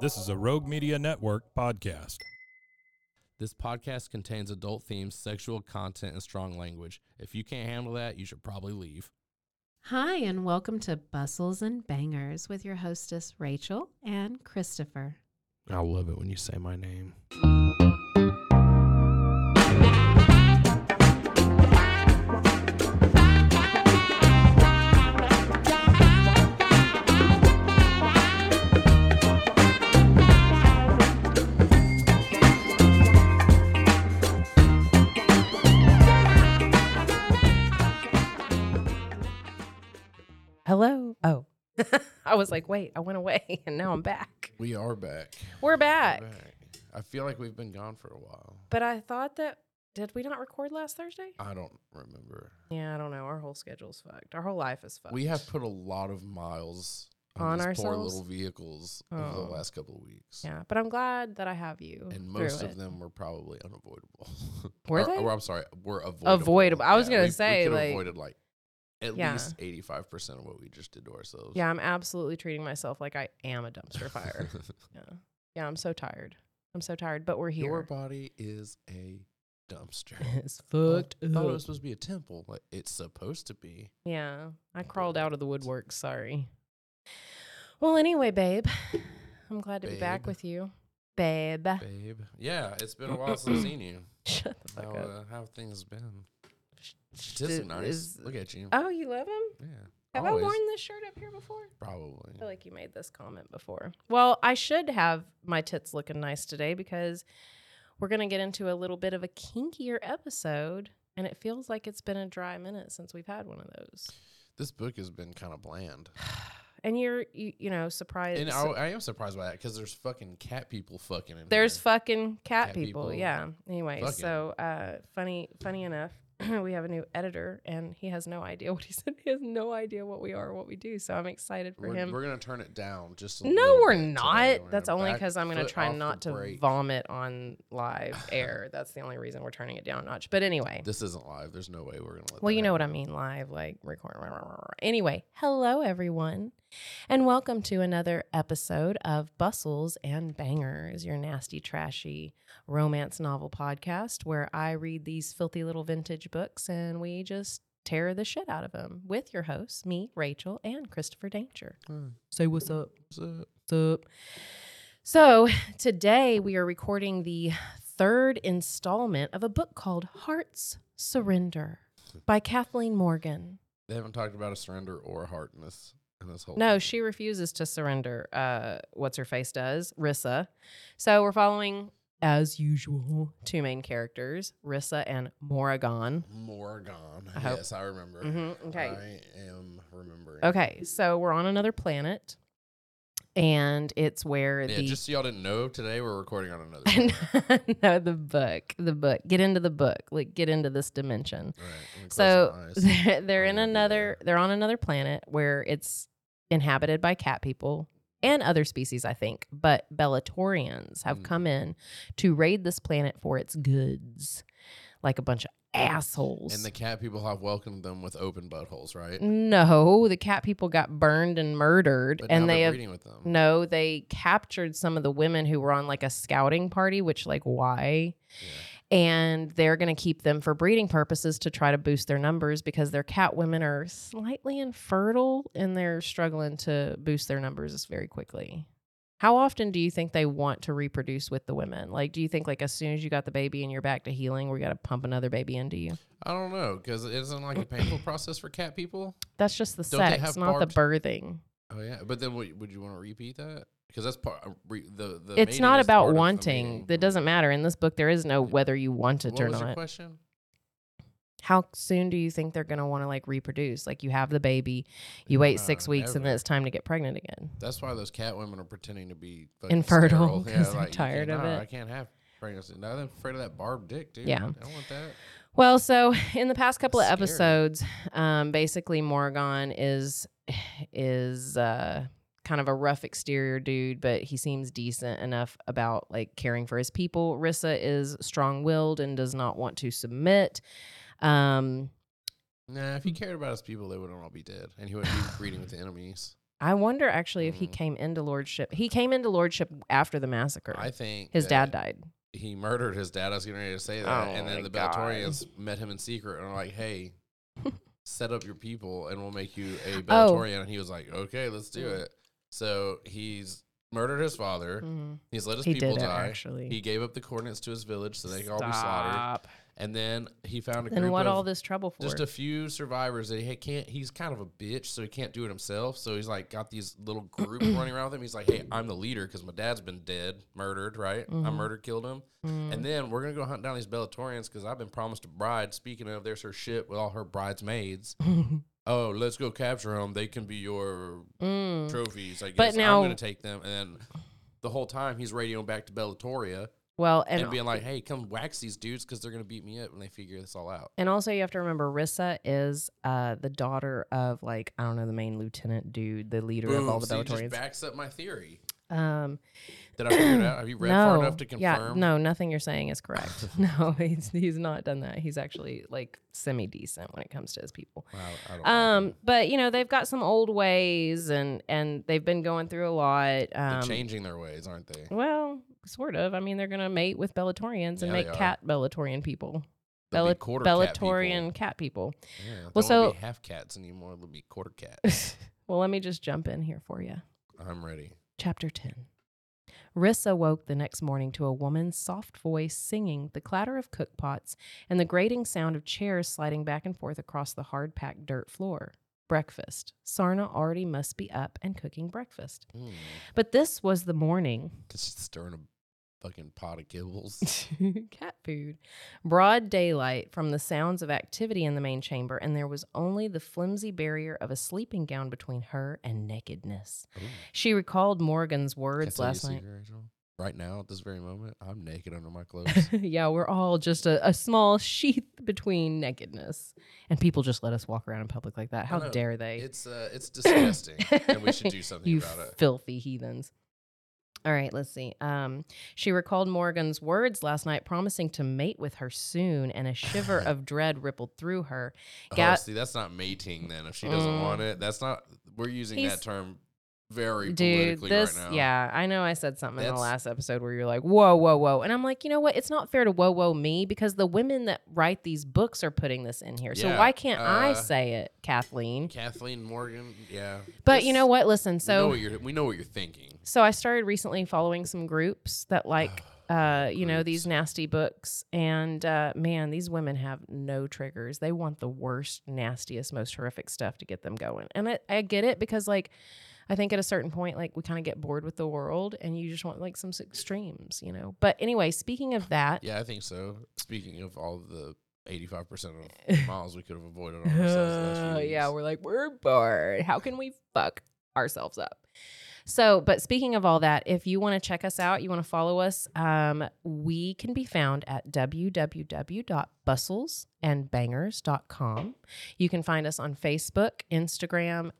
This is a Rogue Media Network podcast. This podcast contains adult themes, sexual content, and strong language. If you can't handle that, you should probably leave. Hi, and welcome to Bustles and Bangers with your hostess, Rachel and Christopher. I love it when you say my name. Hello. Oh, I was like, wait, I went away and now I'm back. We are back. We're back. We're back. I feel like we've been gone for a while. But I thought that, did we not record last Thursday? I don't remember. Yeah, I don't know. Our whole schedule's fucked. Our whole life is fucked. We have put a lot of miles on, On these poor little vehicles over Oh. the last couple of weeks. Yeah, but I'm glad that I have you. And through most it. of them were probably unavoidable. Were Or- they? or I'm sorry, were avoidable. Avoidable. I was gonna we- we say, could've like- avoided like at Yeah. least 85% of what we just did to ourselves. Yeah, I'm absolutely treating myself like I am a dumpster fire. yeah. Yeah, I'm so tired. I'm so tired, but we're here. Your body is a dumpster. It's fucked I thought it was supposed to be a temple. Like it's supposed to be. Yeah, I crawled out of the woodwork. Sorry. Well, anyway, babe, I'm glad to be back with you, babe. Babe. Yeah, it's been a while since I've seen you. Shut the fuck How, up. uh, how have things been? This is nice. is- Look at you. oh, you love him? yeah. Have always. I worn this shirt up here before? Probably. I feel like you made this comment before. Well, I should have my tits looking nice today because we're going to get into a little bit of a kinkier episode. And it feels like it's been a dry minute since we've had one of those. This book has been kind of bland. And you're, you, you know, surprised. And I, I am surprised by that because there's fucking cat people fucking in There's here. fucking cat, Cat people. people Yeah. Anyway, fucking. so uh, funny, funny enough, we have a new editor, and he has no idea what he said. He has no idea what we are, or what we do. So I'm excited for we're, him. we're gonna turn it down just a no, little we're bit not. We're That's gonna only because I'm going to try not to vomit on live air. That's the only reason we're turning it down a notch. But anyway, This isn't live. There's no way we're gonna let. well, you know what I mean, live, like record. Anyway, hello everyone, and welcome to another episode of Bustles and Bangers, your nasty, trashy romance novel podcast, where I read these filthy little vintage books and we just tear the shit out of them with your hosts, me, Rachel, and Christopher Danger. Hmm. Say what's up. What's up? What's up? So today we are recording the third installment of a book called Hearts Surrender by Kathleen Morgan. They haven't talked about a surrender or a heart in this in this whole. No, thing. she refuses to surrender. Uh, what's her face does Rissa. So we're following, as usual, two main characters, Rissa and Morrigan. I hope- Yes, I remember. Mhm, okay. I am remembering. Okay, so we're on another planet, and it's where Yeah, the just so y'all didn't know, today we're recording on another. no, the book, the book. Get into the book. Like get into this dimension. Right, let me close So they're, they're in another. They're on another planet where it's inhabited by cat people and other species, I think. But Bellatorians have Mm. come in to raid this planet for its goods, like a bunch of assholes. And the cat people have welcomed them with open buttholes, right? no, the cat people got burned and murdered, But and they have with them. no, they captured some of the women who were on like a scouting party, which like why? Yeah. And they're going to keep them for breeding purposes to try to boost their numbers because their cat women are slightly infertile and they're struggling to boost their numbers very quickly. How often do you think they want to reproduce with the women? Like, do you think like as soon as you got the baby and you're back to healing, we got to pump another baby into you? I don't know because it isn't like a painful process for cat people. That's just the Don't sex, not the birthing. Oh yeah, but then would, would you want to repeat that? Because that's part. uh, Re, the the It's not about part of the wanting. That doesn't matter. In this book, there is no whether you want it What or not. question? How soon do you think they're gonna want to like reproduce? Like you have the baby, you wait six Uh, weeks, and then it's time to get pregnant again. That's why those cat women are pretending to be Infertile, sterile. 'cause they're like, tired of nah, it. I can't have pregnancy. Now they're afraid of that barbed dick, dude. Yeah. I don't want that. Well, so in the past couple of episodes, um, basically Morgan is is uh, kind of a rough exterior dude, but he seems decent enough about like caring for his people. Rissa is strong willed and does not want to submit. Um, Nah, if he cared about his people, they wouldn't all be dead, and he wouldn't be breeding with the enemies. I wonder actually if he Mm. came into lordship. He came into lordship after the massacre. I think his dad died. He murdered his dad. I was getting ready to say that, Oh and then the God. Bellatorians met him in secret and were like, "Hey, set up your people, and we'll make you a Oh. And he was like, "Okay, let's do Mm. it." So he's murdered his father. Mhm. He's let his He people did it die. actually. He gave up the coordinates to his village so they could all be slaughtered. Stop. And then he found a Then group what of all this trouble for? just a few survivors that he can't. He's kind of a bitch, so he can't do it himself. So he's like got these little group running around with him. He's like, "Hey, I'm the leader because my dad's been dead, murdered, right? I Mhm. murdered, killed him, Mm. and then we're gonna go hunt down these Bellatorians because I've been promised a bride. Speaking of, there's her ship with all her bridesmaids. oh, let's go capture them. They can be your Mm. trophies. I guess But now- I'm gonna take them." And then the whole time he's radioing back to Bellatoria Well, and, and being like, "Hey, come wax these dudes because they're gonna beat me up when they figure this all out." And also, you have to remember, Rissa is uh, the daughter of like I don't know the main lieutenant dude, the leader of all Boom. the just Bellatorians. backs up my theory. Um, Did I figure it out? Have you read no, far enough to confirm? yeah, no, nothing you're saying is correct. no, he's he's not done that. He's actually like semi decent when it comes to his people. Don't Um, but you know they've got some old ways, and and they've been going through a lot. They're Um, changing their ways, aren't they? well, sort of. I mean, they're gonna mate with Bellatorians and Yeah, make cat Bellatorian people. Bella- quarter cat people. Bellatorian cat people. Yeah, Well, well, so half cats anymore. They'll be quarter cats. well, let me just jump in here for you. I'm ready. Chapter 10 Riss awoke the next morning to a woman's soft voice singing, the clatter of cookpots, and the grating sound of chairs sliding back and forth across the hard packed dirt floor. Breakfast. Sarna already must be up and cooking breakfast. Mm. But this was the morning. Just stirring a fucking pot of kibbles. Cat food. Broad daylight from the sounds of activity in the main chamber, and there was only the flimsy barrier of a sleeping gown between her and nakedness. Ooh. She recalled Morgan's words tell you a last night. Rachel? Right now, at this very moment, I'm naked under my clothes. yeah, we're all just a, a small sheath between nakedness. And people just let us walk around in public like that. How dare they? it's uh, it's disgusting, and we should do something you about it. filthy heathens. All right, let's see. Um, she recalled Morgan's words last night, promising to mate with her soon, and a shiver of dread rippled through her. oh, Ga- see, that's not mating. Then, if she doesn't Mm. want it, that's not. We're using He's- that term very Dude, politically this, right now. yeah, I know I said something in the last episode where you're like, whoa, whoa, whoa. And I'm like, you know what? It's not fair to whoa, whoa me because the women that write these books are putting this in here. So Yeah, why can't I uh, say it, Kathleen? Kathleen Morgan, yeah. But you know what? Listen, we know so what you're we know what you're thinking. so I started recently following some groups that like uh, you know, these nasty books. And uh, man, these women have no triggers. They want the worst, nastiest, most horrific stuff to get them going. And I, I get it because, like, I think at a certain point, like, we kind of get bored with the world and you just want, like, some extremes, you know? But anyway, speaking of that, Yeah, I think so. Speaking of all the 85% of miles we could have avoided on ourselves. Uh, yeah, we're like, we're bored. How can we fuck ourselves up? So, but speaking of all that, if you want to check us out, you want to follow us, um, we can be found at www.bustlesandbangers.com. You can find us on Facebook, Instagram,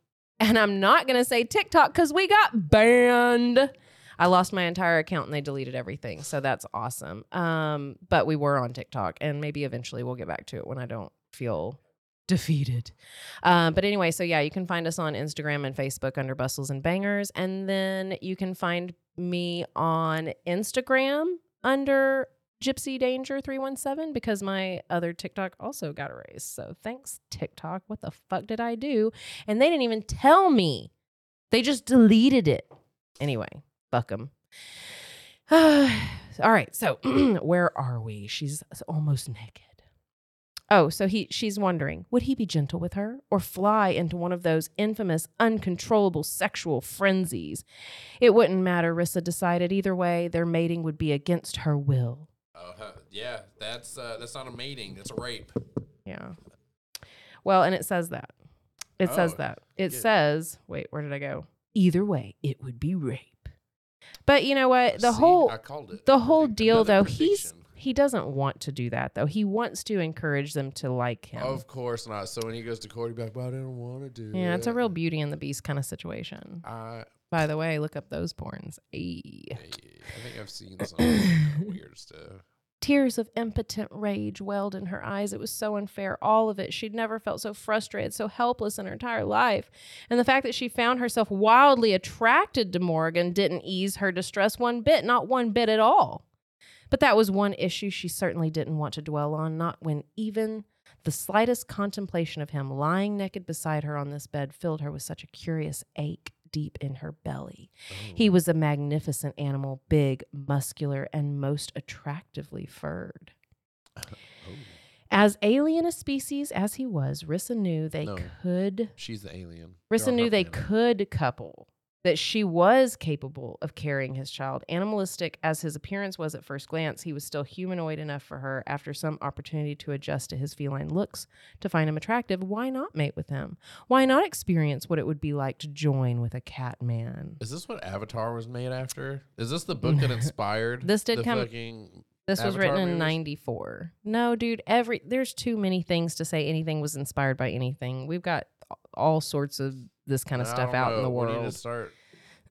and I'm not going to say TikTok because we got banned. I lost my entire account and they deleted everything. So that's awesome. Um, but we were on TikTok and maybe eventually we'll get back to it when I don't feel defeated. Um, but anyway, so yeah, you can find us on Instagram and Facebook under Bustles and Bangers. And then you can find me on Instagram under Gypsy Danger 317 because my other TikTok also got erased. So thanks, TikTok. What the fuck did I do? And they didn't even tell me. They just deleted it. Anyway, fuck them. All right, so where are we? She's almost naked. Oh, so he she's wondering, would he be gentle with her or fly into one of those infamous uncontrollable sexual frenzies? It wouldn't matter, Rissa decided. Either way, their mating would be against her will. Oh, huh, yeah, that's uh, that's not a mating. That's a rape. Yeah. Well, and it says that. It says Oh, that. It good. says, wait, where did I go? Either way, it would be rape. But you know what? The See, whole I called it. the whole Predict- deal another though, he's he doesn't want to do that though. He wants to encourage them to like him. Of course not. So when he goes to court, he'd be like, "But I didn't want to do." yeah, it's a real Beauty and the Beast kind of situation. I, By the way, look up those porns. Ayy. I think I've seen some weird stuff. Tears of impotent rage welled in her eyes. It was so unfair, all of it. She'd never felt so frustrated, so helpless in her entire life. And the fact that she found herself wildly attracted to Morgan didn't ease her distress one bit, not one bit at all. But that was one issue she certainly didn't want to dwell on, not when even the slightest contemplation of him lying naked beside her on this bed filled her with such a curious ache deep in her belly. He oh. was a magnificent animal, big, muscular, and most attractively furred. Oh. As alien a species as he was, Rissa knew they No. could. She's the alien. Rissa knew they family. could couple. That she was capable of carrying his child. Animalistic as his appearance was at first glance, he was still humanoid enough for her, after some opportunity to adjust to his feline looks, to find him attractive. Why not mate with him? Why not experience what it would be like to join with a cat man? Is this what Avatar was made after? Is this the book that inspired This did the come- fucking This was Avatar written in 94. No, dude, every there's too many things to say anything was inspired by anything. We've got all sorts of this kind of stuff out in know. the We need to world. start.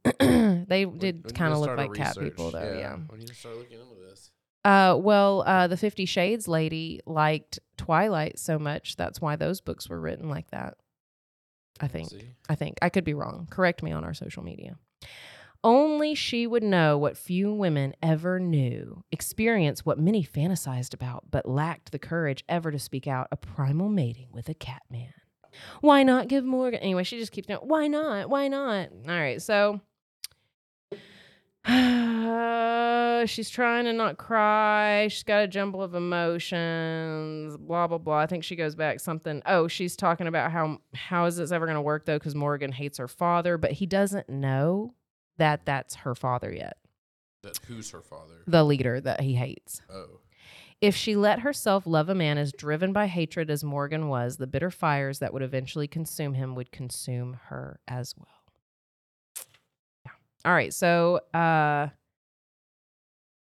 they we- did kind of look like cat research. people though, yeah. We need to start looking into this. Uh well, uh the 50 Shades lady liked Twilight so much, that's why those books were written like that. I think. See? I think. I could be wrong. Correct me on our social media. Only she would know what few women ever knew, experience what many fantasized about, but lacked the courage ever to speak out a primal mating with a cat man. Why not give Morgan? Anyway, she just keeps going, why not? Why not? All right, so she's trying to not cry. She's got a jumble of emotions, blah blah blah. I think she goes back something. Oh, she's talking about how how is this ever going to work though cuz Morgan hates her father, but he doesn't know that that's her father yet. That who's her father? The leader that he hates. Oh, If she let herself love a man as driven by hatred as Morgan was, the bitter fires that would eventually consume him would consume her as well. Yeah. All right. So, uh,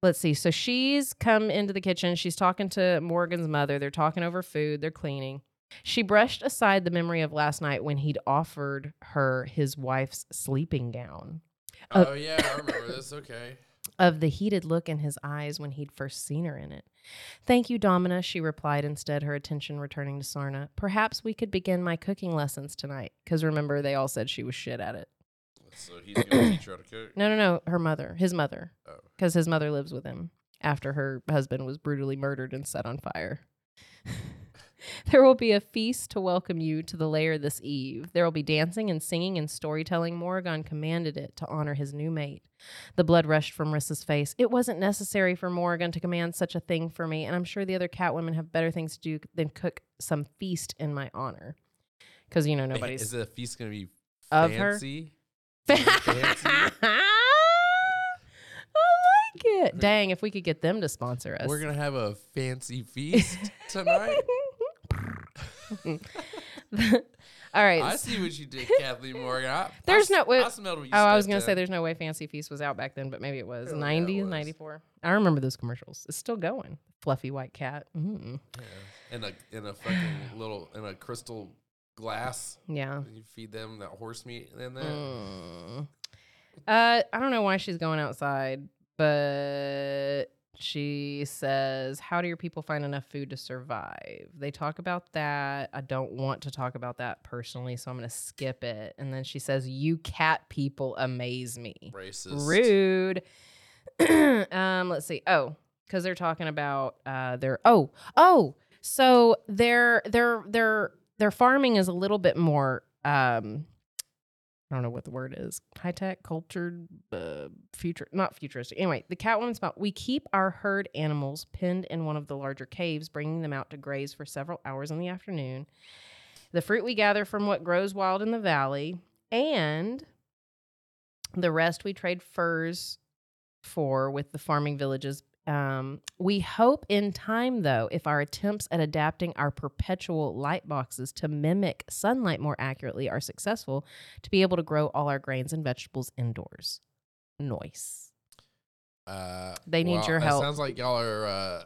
let's see. So she's come into the kitchen. She's talking to Morgan's mother. They're talking over food. They're cleaning. She brushed aside the memory of last night when he'd offered her his wife's sleeping gown Uh, oh yeah, I remember this. Okay. Of the heated look in his eyes when he'd first seen her in it. Thank you, Domina, she replied, instead, her attention returning to Sarna. Perhaps we could begin my cooking lessons tonight. Because remember, they all said she was shit at it. So he's gonna teach her how to cook. No, no, no, her mother, his mother. Oh. Because his mother lives with him after her husband was brutally murdered and set on fire. There will be a feast to welcome you to the lair this eve. There will be dancing and singing and storytelling. Morgan commanded it to honor his new mate. The blood rushed from Rissa's face. It wasn't necessary for Morgan to command such a thing for me, and I'm sure the other catwomen have better things to do than cook some feast in my honor. Because, you know, nobody's. Is the feast gonna be Of her? fancy? I like it. Dang, if we could get them to sponsor us. We're gonna have a fancy feast tonight. All right. I see what you did, Kathleen Morgan. I, There's I, no- wait. I smelled what you Oh, I was gonna say there's no way Fancy Feast was out back then, but maybe it was. Hell yeah, 90, 94. I remember those commercials. It's still going. Fluffy white cat. Mm. Yeah. In a in a fucking little in a crystal glass. Yeah. And you feed them that horse meat in there. Mm. Uh, I don't know why she's going outside, but she says, "How do your people find enough food to survive?" They talk about that. I don't want to talk about that personally, so I'm going to skip it. And then she says, "You cat people amaze me." Racist. Rude. um, let's see. Oh, because they're talking about uh their oh oh so their their their their farming is a little bit more um I don't know what the word is. High tech, cultured, uh, future, not futuristic. Anyway, the Catwoman's about we keep our herd animals pinned in one of the larger caves, bringing them out to graze for several hours in the afternoon. The fruit we gather from what grows wild in the valley, and the rest we trade furs for with the farming villages Um, we hope in time, though, if our attempts at adapting our perpetual light boxes to mimic sunlight more accurately are successful, to be able to grow all our grains and vegetables indoors. Noise. Uh, They need well, your help. Sounds like y'all are, uh,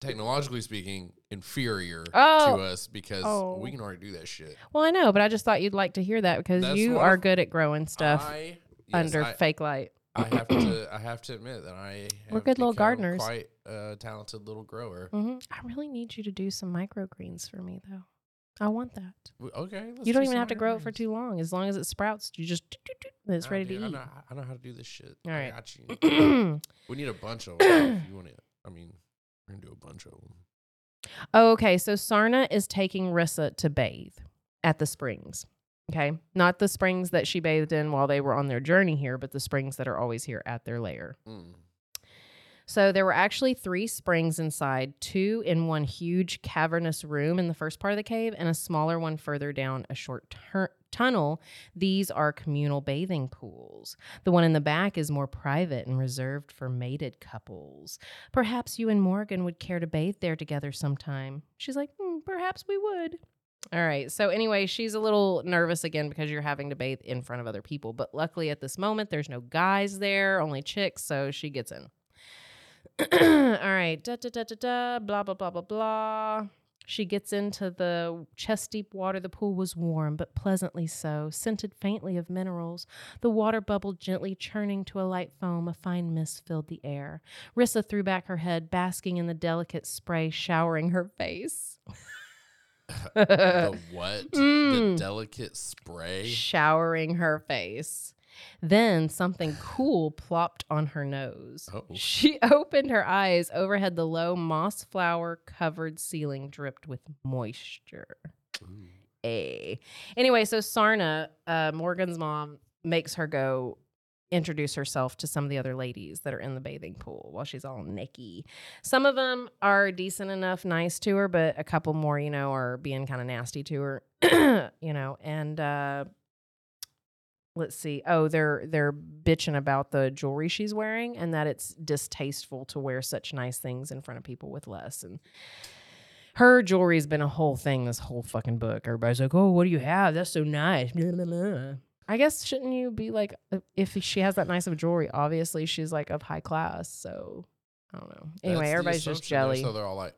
technologically speaking, inferior Oh. to us because Oh. we can already do that shit. Well, I know, but I just thought you'd like to hear that because That's you are good at growing stuff I, yes, under I, fake light. I have to. I have to admit that I. We're good little gardeners. Quite a talented little grower. Mm-hmm. I really need you to do some microgreens for me, though. I want that. W- Okay. Let's you don't do even have to grow it for too long. As long as it sprouts, you just doot, doot, doot, and it's Nah, ready dude, to I eat. know, I know how to do this shit. All right, I got you. we need a bunch of them. if you want to? I mean, we're gonna do a bunch of them. Oh, okay, so Sarna is taking Rissa to bathe at the springs. Okay, not the springs that she bathed in while they were on their journey here, but the springs that are always here at their lair. Mm. So there were actually three springs inside, two in one huge cavernous room in the first part of the cave, and a smaller one further down a short tur- tunnel. These are communal bathing pools. The one in the back is more private and reserved for mated couples. Perhaps you and Morgan would care to bathe there together sometime. She's like, "Hmm, perhaps we would. All right. So, anyway, she's a little nervous again because you're having to bathe in front of other people. But luckily, at this moment, there's no guys there, only chicks. So she gets in. All right. Da, da, da, da, da, blah, blah, blah, blah, blah. She gets into the chest deep water. The pool was warm, but pleasantly so, scented faintly of minerals. The water bubbled gently, churning to a light foam. A fine mist filled the air. Rissa threw back her head, basking in the delicate spray showering her face. the what? Mm. The delicate spray. showering her face. Then something cool plopped on her nose. Oh. She opened her eyes. Overhead, the low moss flower covered ceiling dripped with moisture. Ooh. A. Anyway, so Sarna, uh, Morgan's mom, makes her go introduce herself to some of the other ladies that are in the bathing pool while she's all nicky. Some of them are decent enough, nice to her, but a couple more, you know, are being kind of nasty to her, you know, and uh let's see. Oh, they're they're bitching about the jewelry she's wearing and that it's distasteful to wear such nice things in front of people with less and her jewelry's been a whole thing this whole fucking book. Everybody's like, "Oh, what do you have? That's so nice." Blah, blah, blah. I guess shouldn't you be like, uh, if she has that nice of jewelry, obviously she's like of high class. So I don't know. Anyway, That's the everybody's just assumption there, jelly. So they're all like,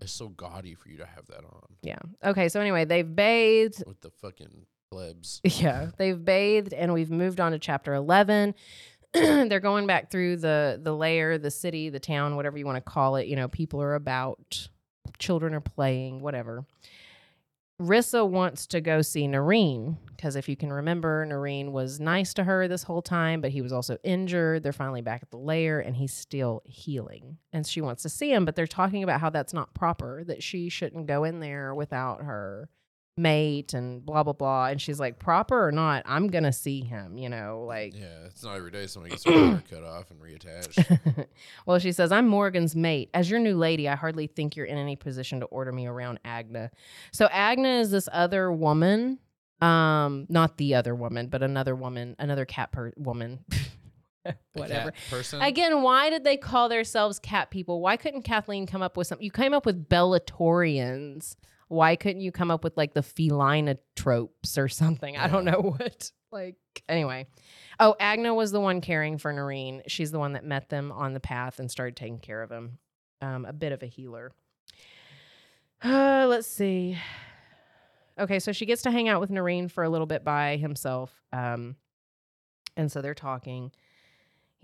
it's so gaudy for you to have that on yeah. Okay. So anyway, they've bathed. with the fucking plebs. Yeah, they've bathed, and we've moved on to chapter eleven. They're going back through the the layer, the city, the town, whatever you want to call it. You know, people are about, children are playing, whatever. Rissa wants to go see Noreen because if you can remember, Noreen was nice to her this whole time, but he was also injured. They're finally back at the lair and he's still healing. And she wants to see him, but they're talking about how that's not proper, that she shouldn't go in there without her mate and blah, blah, blah. And she's like, proper or not, I'm to see him, you know, like. Yeah, it's not every day somebody gets their hair cut off and reattached. well, she says, I'm Morgan's mate. As your new lady, I hardly think you're in any position to order me around Agna. So Agna is this other woman. Um, not the other woman, but another woman, another cat per- woman. Whatever. person. Again, why did they call themselves cat people? Why couldn't Kathleen come up with something? You came up with Bellatorians. Why couldn't you come up with like the felina tropes or something? I don't know what. Like, anyway. Oh, Agna was the one caring for Noreen. She's the one that met them on the path and started taking care of him. Um, a bit of a healer. Uh, let's see. Okay, so she gets to hang out with Noreen for a little bit by himself. Um, and so they're talking.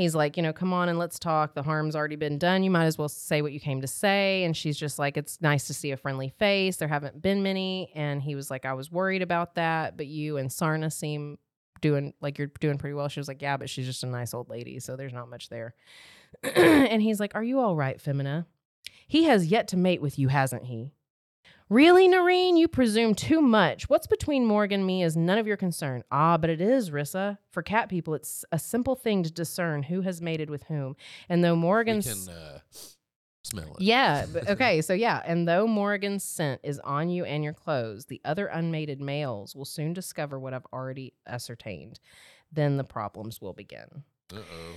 He's like, you know, come on and let's talk. The harm's already been done. You might as well say what you came to say. And she's just like, it's nice to see a friendly face. There haven't been many. And he was like, I was worried about that, but you and Sarna seem doing like you're doing pretty well. She was like, yeah, but she's just a nice old lady, so there's not much there. and he's like, are you all right, Femina? He has yet to mate with you, hasn't he? Really, Noreen? You presume too much. What's between Morgan and me is none of your concern. Ah, but it is, Rissa. For cat people, it's a simple thing to discern who has mated with whom. And though we Morgan's can uh, smell it. yeah. But, okay. So yeah, and though Morgan's scent is on you and your clothes, the other unmated males will soon discover what I've already ascertained. Then the problems will begin. Uh oh.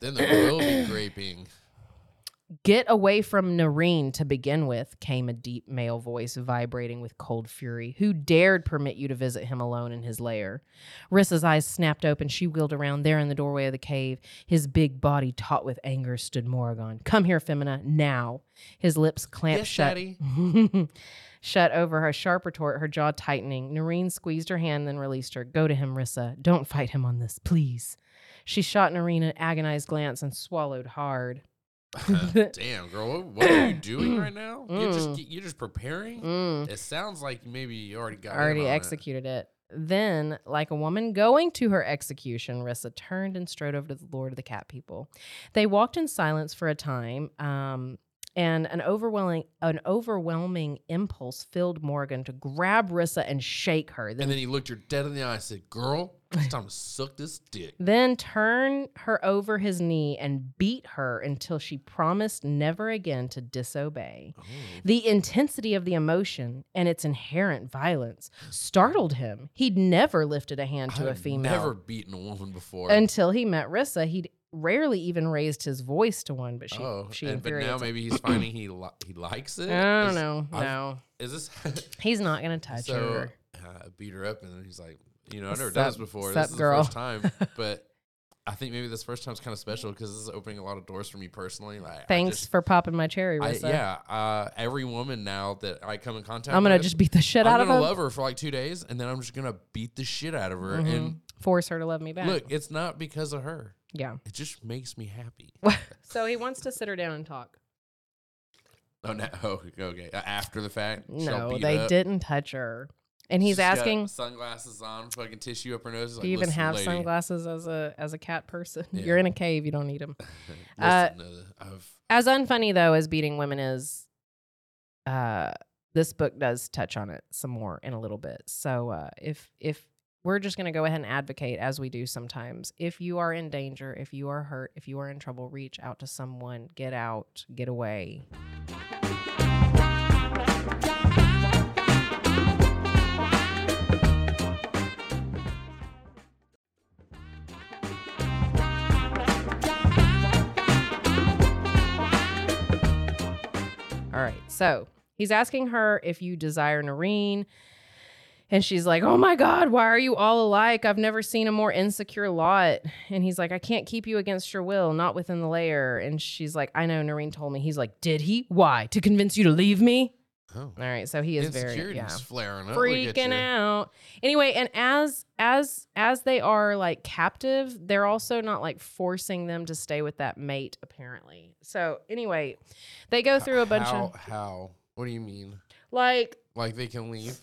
Then there will be graping. Get away from Noreen to begin with, came a deep male voice vibrating with cold fury. Who dared permit you to visit him alone in his lair? Rissa's eyes snapped open. She wheeled around. There in the doorway of the cave, his big body taut with anger, stood Morrigan. Come here, Femina, now. His lips clamped Yes, shut. Shut over her sharp retort, her jaw tightening. Noreen squeezed her hand, then released her. Go to him, Rissa. Don't fight him on this, please. She shot Noreen an agonized glance and swallowed hard. Damn, girl, what, what are you doing right now? You're just Mm. you're just preparing. Mm. It sounds like maybe you already got already on it. executed it. Then, like a woman going to her execution, Rissa turned and strode over to the Lord of the Cat People. They walked in silence for a time, um, and an overwhelming an overwhelming impulse filled Morgan to grab Rissa and shake her. Then And then he looked her dead in the eye and said, "Girl, it's time to suck this dick." then turn her over his knee and beat her until she promised never again to disobey. Oh. The intensity of the emotion and its inherent violence startled him. He'd never lifted a hand to a I've female. Never beaten a woman before. Until he met Rissa, he'd rarely even raised his voice to one, but she, oh, she and, but now him. maybe he's finding he li- he likes it. I don't Is- know. I've- No, Is this he's not gonna touch so? her. Uh, beat her up, and then he's like, "You know, I've never Sup- done this before. this is girl." the first time." But I think maybe this first time's kind of special because this is opening a lot of doors for me personally. Like, Thanks just- for popping my cherry, I, yeah, uh, every woman now that I come in contact, I'm gonna with, just beat the shit I'm out of gonna love her for like two days, and then I'm just gonna beat the shit out of her. Mhm. And Force her to love me back. look, it's not because of her. yeah. It just makes me happy. so he wants to sit her down and talk. Oh no! Oh, okay. Uh, After the fact, No, they up. didn't touch her. And he's She's asking, sunglasses on, fucking tissue up her nose. He's "Do you even have lady, sunglasses as a as a cat person? Yeah. You're in a cave. You don't need them." Uh, uh, I've As unfunny though as beating women is, uh, this book does touch on it some more in a little bit. So uh, if if we're just gonna go ahead and advocate as we do sometimes, if you are in danger, if you are hurt, if you are in trouble, reach out to someone. Get out. Get away. Right. So he's asking her if you desire Noreen. And she's like, Oh my God, why are you all alike? I've never seen a more insecure lot. And he's like, I can't keep you against your will, not within the layer. And she's like, I know, Noreen told me. He's like, Did he? Why? To convince you to leave me? Oh, All right. So he is very yeah flaring up. Freaking out. Anyway, and as as as they are like captive, they're also not like forcing them to stay with that mate apparently. So anyway, they go through a bunch how, of How? What do you mean? like Like they can leave?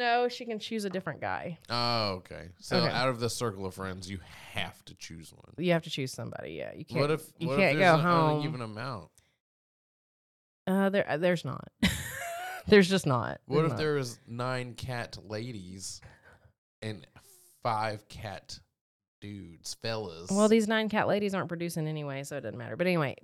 no, she can choose a different guy. Oh, okay. So Okay. out of the circle of friends, you have to choose one. You have to choose somebody. Yeah, you can't. What if you what can't if there's go an home? uneven amount? Uh, there, uh, there's not. there's just not. What There's if not. there was nine cat ladies and five cat dudes, fellas? Well, these nine cat ladies aren't producing anyway, so it doesn't matter. But anyway,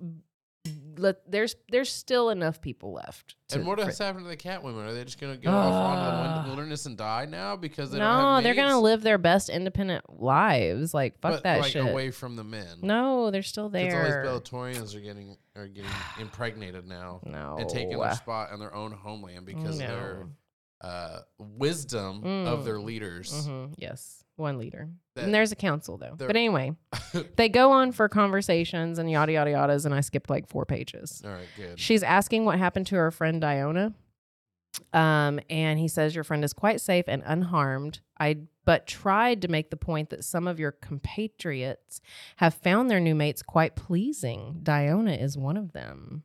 let, there's there's still enough people left. To, and what for- has happened to the cat women? Are they just gonna go off onto the Uh, wilderness and die now because they don't no, have they're gonna live their best independent lives. Like fuck but, that like, shit. away from the men. No, they're still Because all there. these Bellatorians are getting are getting impregnated now no, and taking their spot in their own homeland because of their No. uh, wisdom of their leaders. Mhm, Yes, one leader. That- and there's a council though. But anyway, they go on for conversations and yada yada yadas, and I skipped like four pages. All right, good. She's asking what happened to her friend Diona. Um, and he says your friend is quite safe and unharmed. I but tried to make the point that some of your compatriots have found their new mates quite pleasing. Diona is one of them.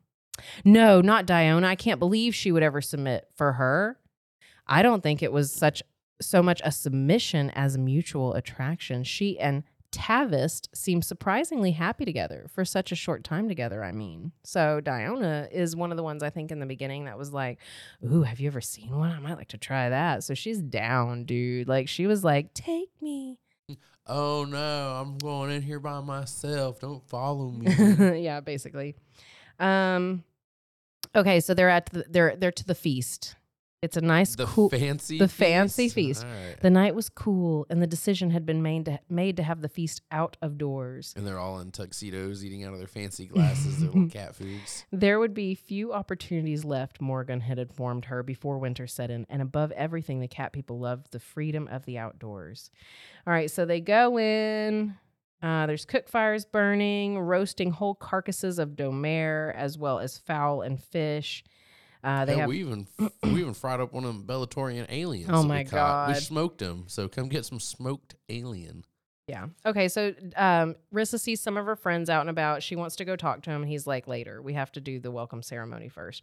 No, not Diona. I can't believe she would ever submit for her. I don't think it was such so much a submission as mutual attraction. She and Tavist seem surprisingly happy together for such a short time together. I mean, so Diona is one of the ones I think in the beginning that was like, Ooh, have you ever seen one? I might like to try that. So she's down, dude. Like, she was like, Take me. oh no, I'm going in here by myself. Don't follow me. yeah, basically. Um, okay, so they're at the, they're they're to the feast. It's a nice, The cool. fancy the fancy feast. Right. The night was cool, and the decision had been made to made to have the feast out of doors. And they're all in tuxedos eating out of their fancy glasses, their little cat foods. There would be few opportunities left, Morgan had informed her before winter set in, and above everything, the cat people loved the freedom of the outdoors. All right, so they go in. Uh, there's cook fires burning, roasting whole carcasses of domer as well as fowl and fish. Uh, they Yeah, have we even we even fried up one of them Bellatorian aliens. Oh that we my caught. We smoked them. So come get some smoked alien. Yeah. Okay. So um, Rissa sees some of her friends out and about. She wants to go talk to him. And he's like, later. We have to do the welcome ceremony first.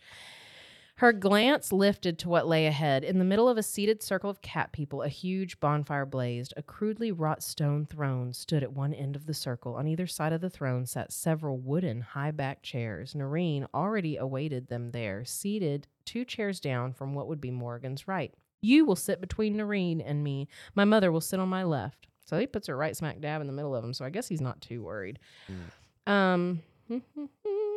Her glance lifted to what lay ahead. In the middle of a seated circle of cat people, a huge bonfire blazed. A crudely wrought stone throne stood at one end of the circle. On either side of the throne sat several wooden, high backed chairs. Noreen already awaited them there, seated two chairs down from what would be Morgan's right. You will sit between Noreen and me. My mother will sit on my left. So he puts her right smack dab in the middle of them. So I guess he's not too worried. Mm. Um, hmm, hmm, hmm.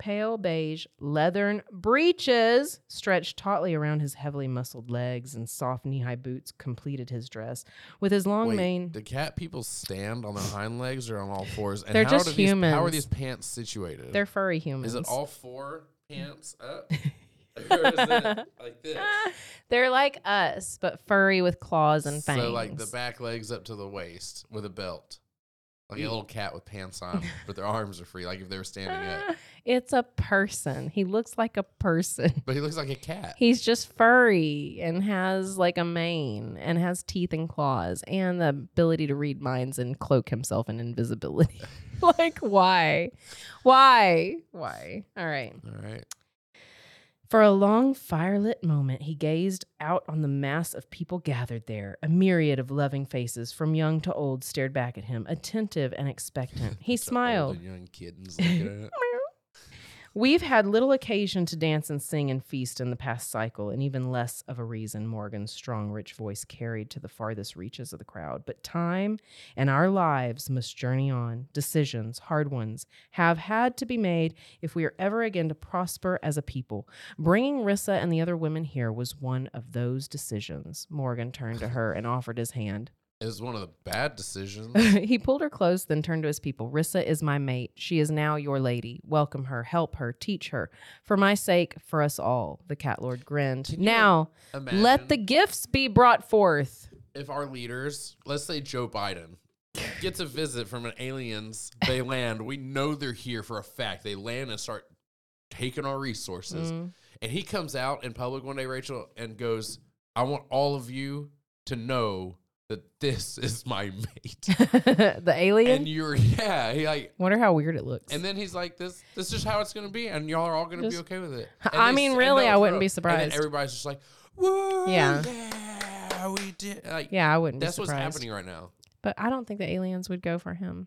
Pale beige leathern breeches stretched tautly around his heavily muscled legs, and soft knee-high boots completed his dress. With his long Wait, mane, do cat people stand on their hind legs or on all fours? And They're how just do these, How are these pants situated? they're furry humans. Is it all four pants up? or is it like this? They're like us, but furry with claws and fangs. So like the back legs up to the waist with a belt. Like a little cat with pants on, but their arms are free, like if they were standing up. It's a person. He looks like a person. But he looks like a cat. He's just furry and has like a mane and has teeth and claws and the ability to read minds and cloak himself in invisibility. like, why? Why? Why? All right. All right. For a long firelit moment, he gazed out on the mass of people gathered there. A myriad of loving faces, from young to old, stared back at him, attentive and expectant. He smiled. young kittens looking at it. We've had little occasion to dance and sing and feast in the past cycle, and even less of a reason, Morgan's strong, rich voice carried to the farthest reaches of the crowd. But time and our lives must journey on. Decisions, hard ones, have had to be made if we are ever again to prosper as a people. Bringing Rissa and the other women here was one of those decisions. Morgan turned to her and offered his hand. Was one of the bad decisions. he pulled her close, then turned to his people. Rissa is my mate. She is now your lady. Welcome her, help her, teach her. For my sake, for us all. The cat lord grinned. Now, Imagine let the gifts be brought forth. if our leaders, let's say Joe Biden, gets a visit from an aliens, they land. We know they're here for a fact. They land and start taking our resources. Mm. And he comes out in public one day, Rachel, and goes, I want all of you to know that this is my mate. the alien? and you're yeah, he like Wonder how weird it looks. and then he's like, "This, this is how it's gonna be, and y'all are all gonna Just- be okay with it." I And they mean, really, I wouldn't real. be And surprised. then everybody's just like, "Whoa, Yeah. yeah, we did." Like, yeah, I wouldn't that's what's happening right now. But I don't think the aliens would go for him.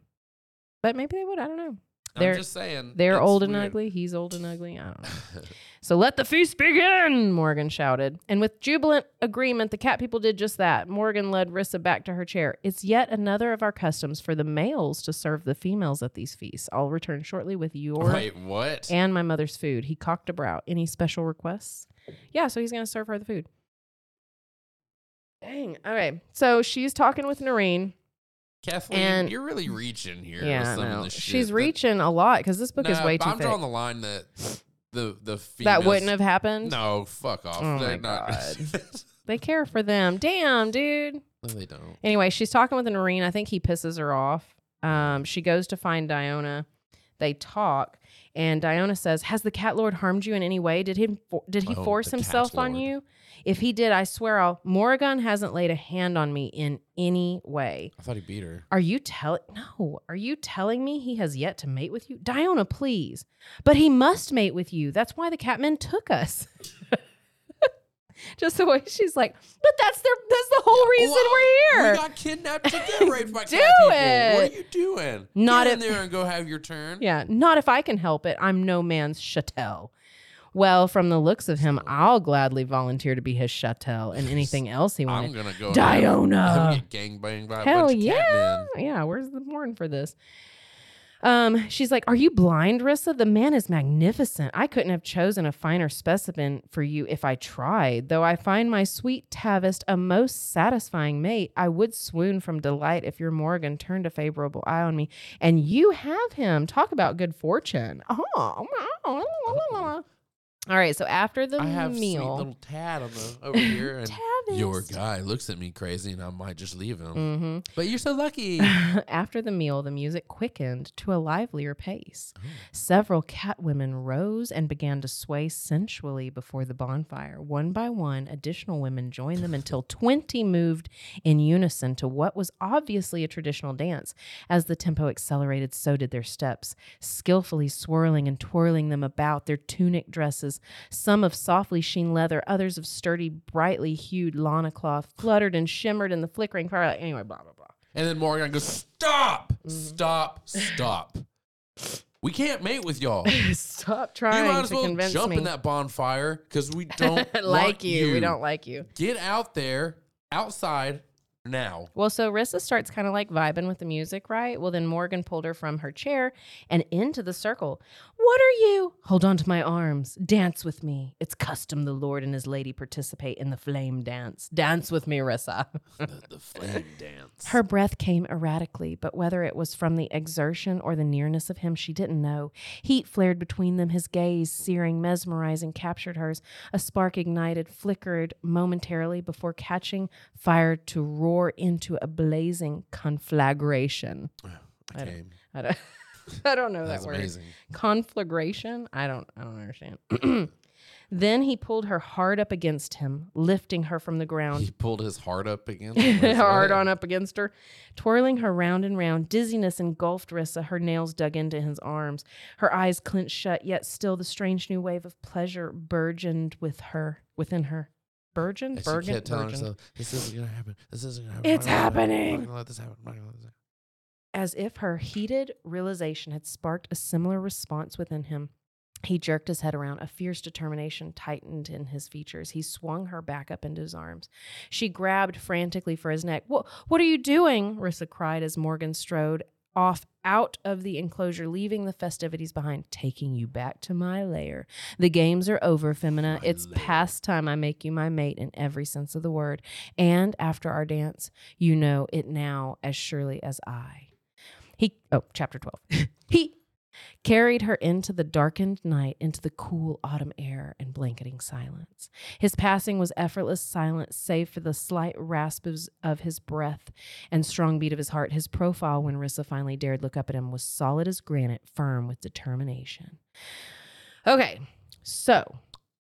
But maybe they would. I don't know. I'm They're- just saying, They're old and ugly. He's old and ugly. I don't know. So let the feast begin, Morgan shouted. And with jubilant agreement, the cat people did just that. Morgan led Rissa back to her chair. It's yet another of our customs for the males to serve the females at these feasts. I'll return shortly with your Wait, what? and my mother's food. He cocked a brow. Any special requests? Yeah, so he's going to serve her the food. Dang. Okay. So she's talking with Noreen. Kathleen, and- you're really reaching here. Yeah, with I some know. of this shit. She's That- reaching a lot because this book is way but too I'm thick. drawing the line that the the that wouldn't have happened. No, fuck off. Oh They're my not. God. They care for them. Damn, dude. no, they don't. Anyway, she's talking with Noreen. I think he pisses her off. Um, she goes to find Diona. They talk, and Diona says, "Has the cat lord harmed you in any way? Did he did he Oh, force himself on lord. you? If he did, I swear I'll. Morgan hasn't laid a hand on me in any way. I thought he beat her. Are you telling? No. Are you telling me he has yet to mate with you, Diona? Please, but he must mate with you. That's why the catmen took us." Just the way she's like, but that's their that's the whole reason Well, we're here. We got kidnapped to get raped by Do cat people. What are you doing? Not Get if- in there and go have your turn. Yeah, not if I can help it. I'm no man's chattel. Well, from the looks of him, I'll gladly volunteer to be his chattel and anything else he wants. I'm gonna go. Diona. I'm get gangbanged by a Hell yeah. Yeah, where's the morn for this? Um, she's like, Are you blind, Rissa? The man is magnificent. I couldn't have chosen a finer specimen for you if I tried. Though I find my sweet Tavist a most satisfying mate, I would swoon from delight if your Morgan turned a favorable eye on me. And you have him. Talk about good fortune. Oh. All right, so after the I have sweet meal, little Tad on the over here, and Tavis. your guy looks at me crazy, and I might just leave him. hmm But you're so lucky. After the meal, the music quickened to a livelier pace. Several cat women rose and began to sway sensually before the bonfire. One by one, additional women joined them until 20 moved in unison to what was obviously a traditional dance. As the tempo accelerated, so did their steps, skillfully swirling and twirling them about their tunic dresses, some of softly sheen leather, others of sturdy, brightly hued lana cloth, fluttered and shimmered in the flickering firelight. Anyway, blah, blah, blah. And then Morgan goes, Stop! Mm-hmm. Stop! Stop! We can't mate with y'all. Stop You trying might as to well convince jump me. in that bonfire because we don't like want you. We don't like you. Get out there, outside now. Well, so Rissa starts kind of like vibing with the music, right? Well, then Morgan pulled her from her chair and into the circle. What are you? Hold on to my arms. Dance with me. It's custom the Lord and his lady participate in the flame dance. Dance with me, Rissa. The, the flame dance. Her breath came erratically, but whether it was from the exertion or the nearness of him, she didn't know. Heat flared between them, his gaze, searing, mesmerizing, captured hers. A spark ignited, flickered momentarily before catching fire to roar into a blazing conflagration. I don't- I don't, I don't know That's that word. amazing. Conflagration? I don't I don't understand. then he pulled her hard up against him, lifting her from the ground He pulled his heart up against her. hard on up against her, twirling her round and round. Dizziness engulfed Rissa. Her nails dug into his arms. Her eyes clenched shut, yet still the strange new wave of pleasure burgeoned with her within her. Burgeoned? And she Burgeoned? kept telling Burgeoned. herself, "This isn't gonna happen. This isn't gonna happen. It's I'm not gonna let- happening." I'm not gonna let this happen. I'm not gonna let this happen." As if her heated realization had sparked a similar response within him. He jerked his head around. A fierce determination tightened in his features. He swung her back up into his arms. She grabbed frantically for his neck. What, what are you doing? Rissa cried as Morgan strode off out of the enclosure, leaving the festivities behind, taking you back to my lair. The games are over, Femina. My it's lair. past time I make you my mate in every sense of the word. And after our dance, you know it now as surely as I. He, oh, chapter 12. he carried her into the darkened night, into the cool autumn air and blanketing silence. His passing was effortless silence, save for the slight rasps of his breath and strong beat of his heart. His profile, when Rissa finally dared look up at him, was solid as granite, firm with determination. Okay, so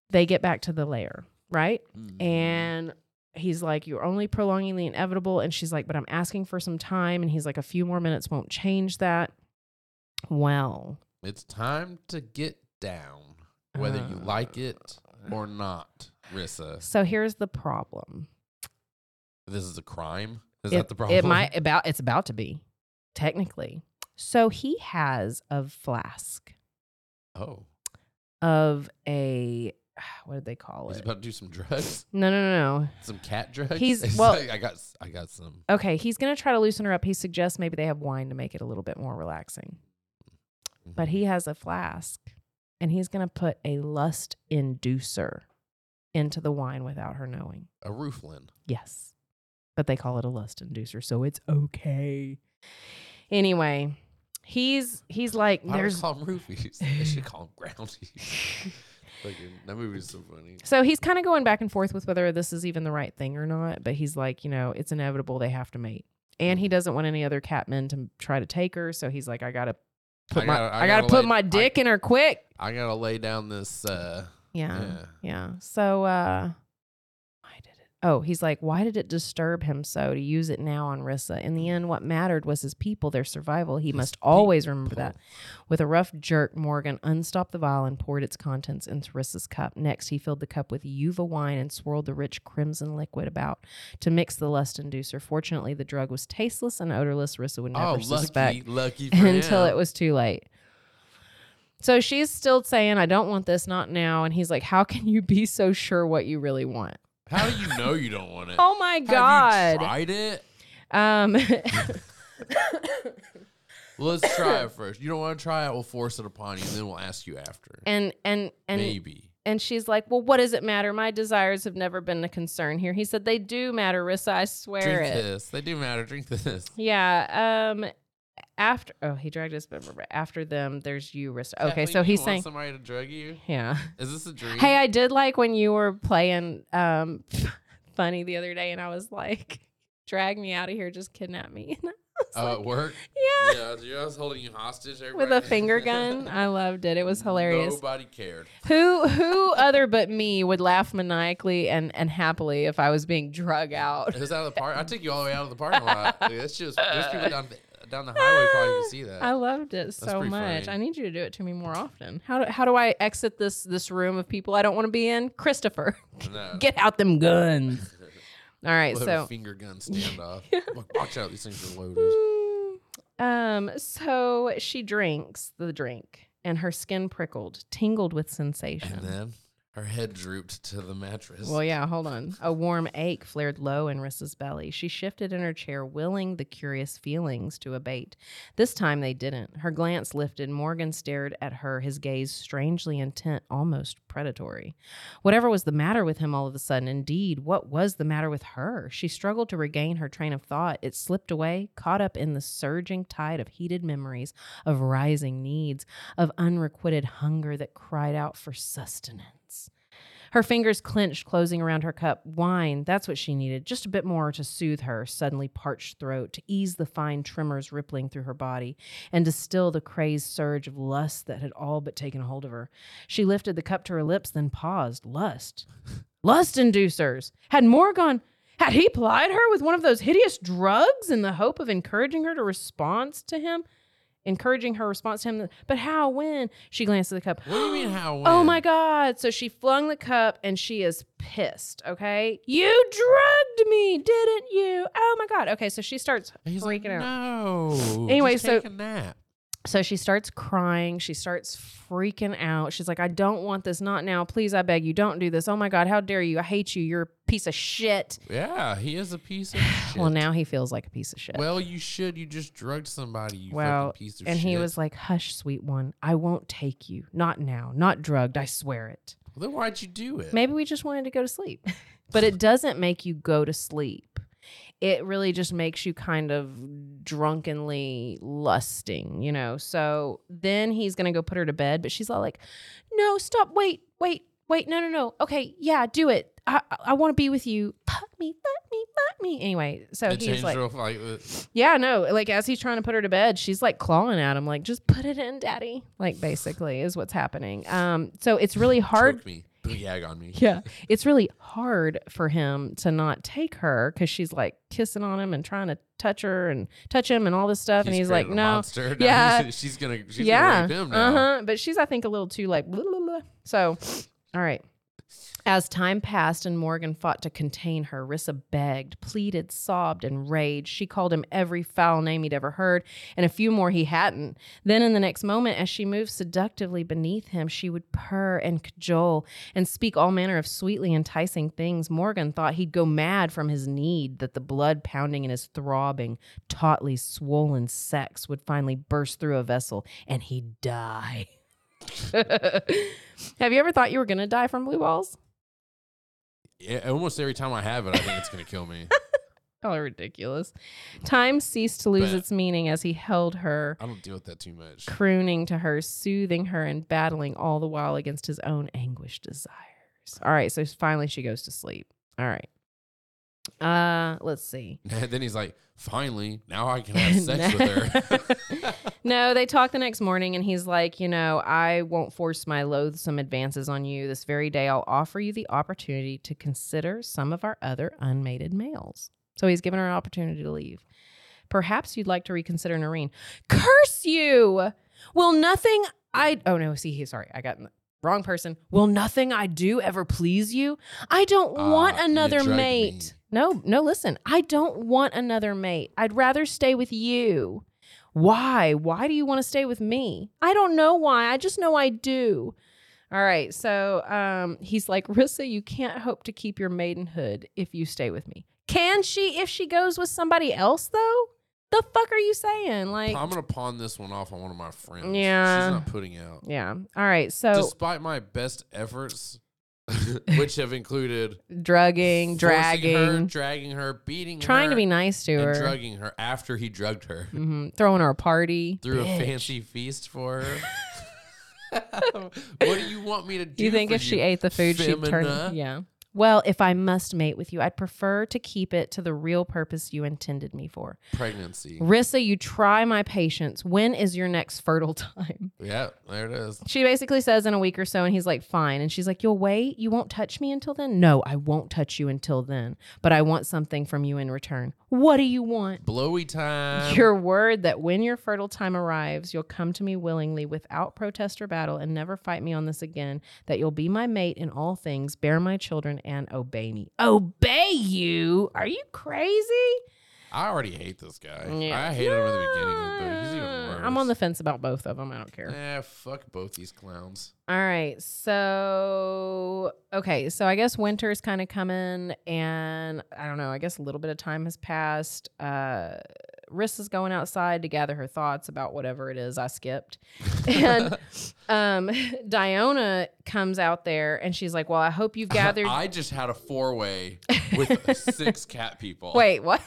they get back to the lair, right? Mm-hmm. And he's like, You're only prolonging the inevitable. And she's like, But I'm asking for some time. And he's like, A few more minutes won't change that. Well, It's time to get down, whether you uh, like it or not, Rissa. so here's the problem. This is a crime. Is it, that the problem? It might about it's about to be, technically. So he has a flask Oh, of a what did they call he's it? He's about to do some drugs, No, no, no, no. some cat drugs. He's- He's well- like, I got, I got some. Okay, he's gonna try to loosen her up. He suggests maybe they have wine to make it a little bit more relaxing. But mm-hmm. he has a flask and he's going to put a lust inducer into the wine without her knowing. a rooflin. Yes. But they call it a lust inducer, so it's okay. Anyway, he's he's like Why there's call them roofies? they should call them groundies. Fucking, that movie is so funny. so he's kind of going back and forth with whether this is even the right thing or not, but he's like, you know, it's inevitable they have to mate. And he mm-hmm. doesn't want any other catmen to try to take her, so he's like I got to put I my gotta- I, I got to gotta put lay- my I- dick in her quick. I gotta lay down this. uh Yeah. Yeah. Yeah. So uh why did it Oh, he's like, why did it disturb him so to use it now on Rissa? In the mm. end, what mattered was his people, their survival. He His must always remember that. With a rough jerk, Morgan unstopped the vial and poured its contents into Rissa's cup. Next, he filled the cup with Yuva wine and swirled the rich crimson liquid about to mix the lust inducer. Fortunately, the drug was tasteless and odorless. Rissa would never Oh, suspect lucky, lucky until him. it was too late. So she's still saying, I don't want this, not now. And he's like, How can you be so sure what you really want? How do you know you don't want it? Oh my Have you God. tried it? Um, let's try it first. You don't want to try it? We'll force it upon you, and then we'll ask you after. And and and Maybe. and she's like, "Well, what does it matter? My desires have never been a concern here." He said, "They do matter, Rissa. I swear Drink it." this. They do matter. Drink this. Yeah. Um. After oh, he dragged us. But after them, there's you, Rissa. Okay, Kathleen, so you he's want saying, somebody to drug you. yeah. Is this a dream? Hey, I did like when you were playing um funny the other day, and I was like, "Drag me out of here, just kidnap me." And I Oh, like, at work. yeah. Yeah, I was holding you hostage With a finger gun, I loved it. It was hilarious. Nobody cared. Who who other but me would laugh maniacally and, and happily if I was being drug out? It was out of the park. I took you all the way out of the parking lot. Dude, that's just there's people down the, down the highway probably can see that. I loved it so pretty much. funny. I need you to do it to me more often. How do, how do I exit this this room of people I don't want to be in? Christopher, No. get out them guns. All right, We'll have a so finger gun standoff. Watch out, these things are loaded. um so she drinks the drink and her skin prickled, tingled with sensation. And then her head drooped to the mattress. Well, yeah, hold on. A warm ache flared low in Rissa's belly. She shifted in her chair, willing the curious feelings to abate. This time they didn't. Her glance lifted. Morgan stared at her, his gaze strangely intent, almost predatory. Whatever was the matter with him all of a sudden, indeed, what was the matter with her? She struggled to regain her train of thought. It slipped away, caught up in the surging tide of heated memories, of rising needs, of unrequited hunger that cried out for sustenance. Her fingers clenched, closing around her cup. Wine, that's what she needed. Just a bit more to soothe her suddenly parched throat, to ease the fine tremors rippling through her body, and to still the crazed surge of lust that had all but taken hold of her. She lifted the cup to her lips, then paused. Lust. Lust inducers. Had Morgan. Had he plied her with one of those hideous drugs in the hope of encouraging her to respond to him? Encouraging her response to him. But how? When? She glanced at the cup. what do you mean how? When? Oh my God. So she flung the cup and she is pissed. Okay. You drugged me, didn't you? Oh my God. Okay. So she starts He's freaking like, out. no. Anyway, so- take a nap. So she starts crying. She starts freaking out. She's like, I don't want this. Not now. Please, I beg you. Don't do this. Oh my God. How dare you? I hate you. You're a piece of shit. Yeah, he is a piece of shit. Well, now he feels like a piece of shit. Well, you should. You just drugged somebody. You Well, fucking piece of shit. and shit. he was like, Hush, sweet one. I won't take you. Not now. Not drugged. I swear it. Well, then why'd you do it? Maybe we just wanted to go to sleep. But it doesn't make you go to sleep. It really just makes you kind of drunkenly lusting, you know. So then he's going to go put her to bed, but she's all like, "No, stop. Wait. Wait. Wait. No, no, no. Okay. Yeah, do it. I I want to be with you. Fuck me. Fuck me. Fuck me." Anyway, so It he's like, yeah, no, like as he's trying to put her to bed, she's like clawing at him, like, just put it in, daddy. Like, basically, is what's happening. Um, so it's really hard. Choke on me. Yeah, it's really hard for him to not take her because she's like kissing on him and trying to touch her and touch him and all this stuff, and he's like, no, monster. Yeah. he's- she's gonna she's yeah, gonna rape him now. uh huh. But she's, I think, a little too like, blah, blah, blah. so, all right. As time passed and Morgan fought to contain her, Rissa begged, pleaded, sobbed, and raged. She called him every foul name he'd ever heard, and a few more he hadn't. Then, in the next moment, as she moved seductively beneath him, she would purr and cajole and speak all manner of sweetly enticing things. Morgan thought he'd go mad from his need, that the blood pounding in his throbbing, tautly swollen sex would finally burst through a vessel and he'd die. Have you ever thought you were going to die from blue balls? Yeah, almost every time I have it, I think it's gonna kill me. Oh, ridiculous. Time ceased to lose its meaning as he held her, I don't deal with that too much. crooning to her, soothing her, and battling all the while against his own anguished desires. All right, so finally she goes to sleep. All right. Uh, let's see. then he's like, finally, now I can have sex with her. no, they talk the next morning, and he's like, you know, I won't force my loathsome advances on you. This very day, I'll offer you the opportunity to consider some of our other unmated males. So he's given her an opportunity to leave. Perhaps you'd like to reconsider Noreen. Curse you! Will nothing I oh no, see he sorry, I got the wrong person. Will nothing I do ever please you? I don't want Ah, another mate. me. No, no, listen. I don't want another mate. I'd rather stay with you. Why? Why do you want to stay with me? I don't know why. I just know I do. All right. So um, he's like, Rissa, you can't hope to keep your maidenhood if you stay with me. Can she if she goes with somebody else, though? the fuck are you saying? Like, I'm gonna pawn this one off on one of my friends. Yeah. she's not putting out. yeah. All right. So Despite my best efforts, which have included drugging, dragging, her, dragging her, beating trying to be nice to and her, drugging her after he drugged her. hmm throwing her a party. threw a fancy feast for her. what do you want me to do? Do you think if she ate the food, she'd turn? Yeah. Well, if I must mate with you, I'd prefer to keep it to the real purpose you intended me for. pregnancy? Rissa, you try my patience. When is your next fertile time? Yeah, there it is. She basically says in a week or so, and he's like, fine. And she's like, you'll wait? You won't touch me until then? No, I won't touch you until then. But I want something from you in return. What do you want? Blowy time. Your word that when your fertile time arrives, you'll come to me willingly without protest or battle and never fight me on this again. That you'll be my mate in all things, bear my children, and obey me. Obey you? Are you crazy? I already hate this guy. Yeah. I hated him in the beginning book. He's. I'm on the fence about both of them. I don't care. Eh, fuck both these clowns. All right. So, okay. So, I guess winter's kind of coming, and I don't know. I guess a little bit of time has passed. Uh, Rissa's going outside to gather her thoughts about whatever it is I skipped. And um, Diona comes out there and she's like, Well, I hope you've gathered. I just had a four way with six cat people. Wait, what?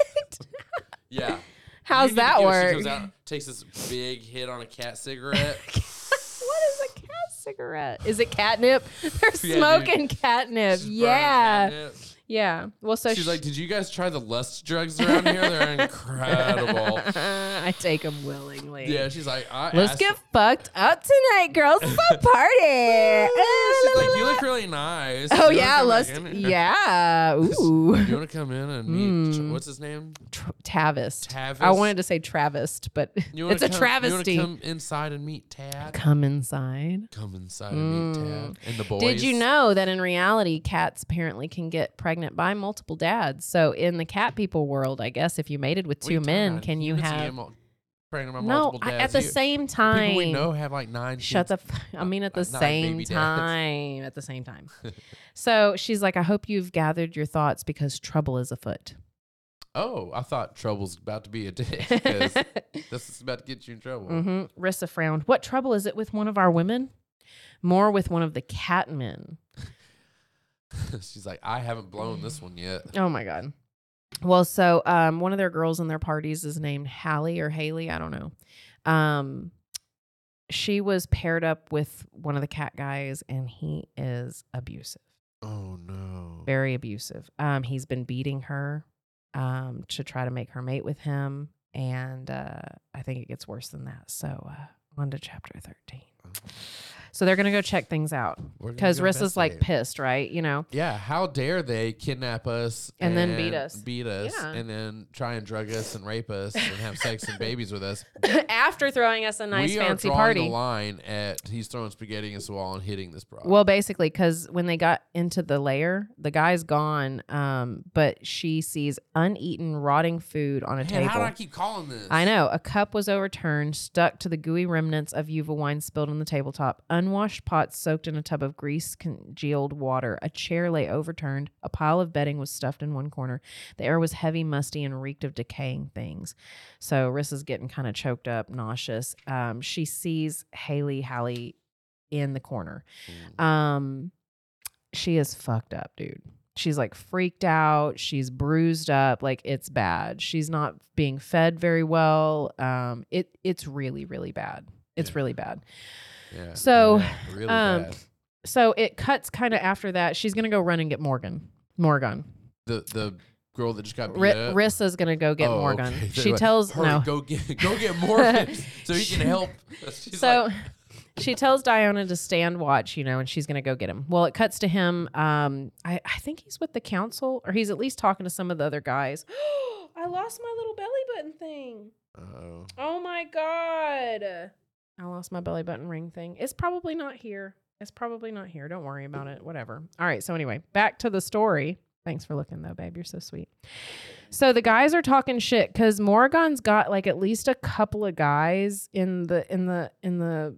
Yeah. How's You that work? She comes out, takes this big hit on a cat cigarette. what is a cat cigarette? Is it catnip? They're Yeah, dude. smoking catnip. She's Yeah. catnip. Yeah. Well, so She's sh- like, "Did you guys try the lust drugs around here? They're incredible." I take them willingly. Yeah, she's like, I Let's asked- get fucked up tonight, girls. It's a party. She's like, "You look really nice." Oh You wanna yeah, come let's. back in here?" Yeah. Ooh. You want to come in and meet? Mm. What's his name? Tra- Tavis. Tavis. I wanted to say Travest, but You wanna it's a come, travesty. You want to come inside and meet Tad? Come inside. Come inside and meet. Tad and the boys. Did you know that in reality, cats apparently can get pregnant by multiple dads? So in the cat people world, I guess if you mated with What are you two men, can you can have? mul- pregnant by No, multiple I- at the You- same time. People we know have like nine. Shut kids. the. F- I mean, at the Uh, same time. At the same time. so she's like, I hope you've gathered your thoughts because trouble is afoot. Oh, I thought trouble's about to be a dick because this is about to get you in trouble. Mm-hmm. Rissa frowned. What trouble is it with one of our women? More with one of the catmen. She's like, I haven't blown this one yet. Oh my god. Well, so um, one of their girls in their parties is named Hallie or Haley. I don't know. Um, she was paired up with one of the cat guys, and he is abusive, Oh no. very abusive. Um, he's been beating her um, to try to make her mate with him, and uh, I think it gets worse than that. So uh, on to chapter thirteen. So they're gonna go check things out We're gonna because go Rissa's like investigate. pissed, right? You know. Yeah, how dare they kidnap us And then beat us. beat us, Yeah. and then try and drug us and rape us and have sex and babies with us? After throwing us a nice we fancy are drawing party. a line at he's throwing spaghetti against the wall and hitting this problem. Well, basically, because when they got into the lair, the guy's gone, um, but she sees uneaten, rotting food on a Man, table. how do I keep calling this? I know. A cup was overturned, stuck to the gooey remnants of Yuva wine spilled on the tabletop. Unwashed pots soaked in a tub of grease congealed water. A chair lay overturned. A pile of bedding was stuffed in one corner. The air was heavy, musty, and reeked of decaying things. So Rissa's getting kind of choked up, nauseous. Um, she sees Haley Hallie in the corner. Mm. Um, she is fucked up, dude. She's like freaked out. She's bruised up. Like it's bad. She's not being fed very well. Um, it it's really really bad. It's Yeah. really bad. Yeah, So, yeah, really um, bad. So it cuts kind of after that. She's gonna go run and get Morgan. Morgan. The the girl that just got beat R-. Rissa's gonna go get Oh, Morgan. okay. She like, tells no. go get go get Morgan so he can help. She's so like, she tells Diana to stand watch, you know, and she's gonna go get him. Well, it cuts to him. Um, I, I think he's with the council, or he's at least talking to some of the other guys. I lost my little belly button thing. oh, Oh my god. I lost my belly button ring thing. It's probably not here. It's probably not here. Don't worry about it. Whatever. All right. So anyway, back to the story. Thanks for looking though, babe. You're so sweet. So the guys are talking shit because Morgan's got like at least a couple of guys in the in the in the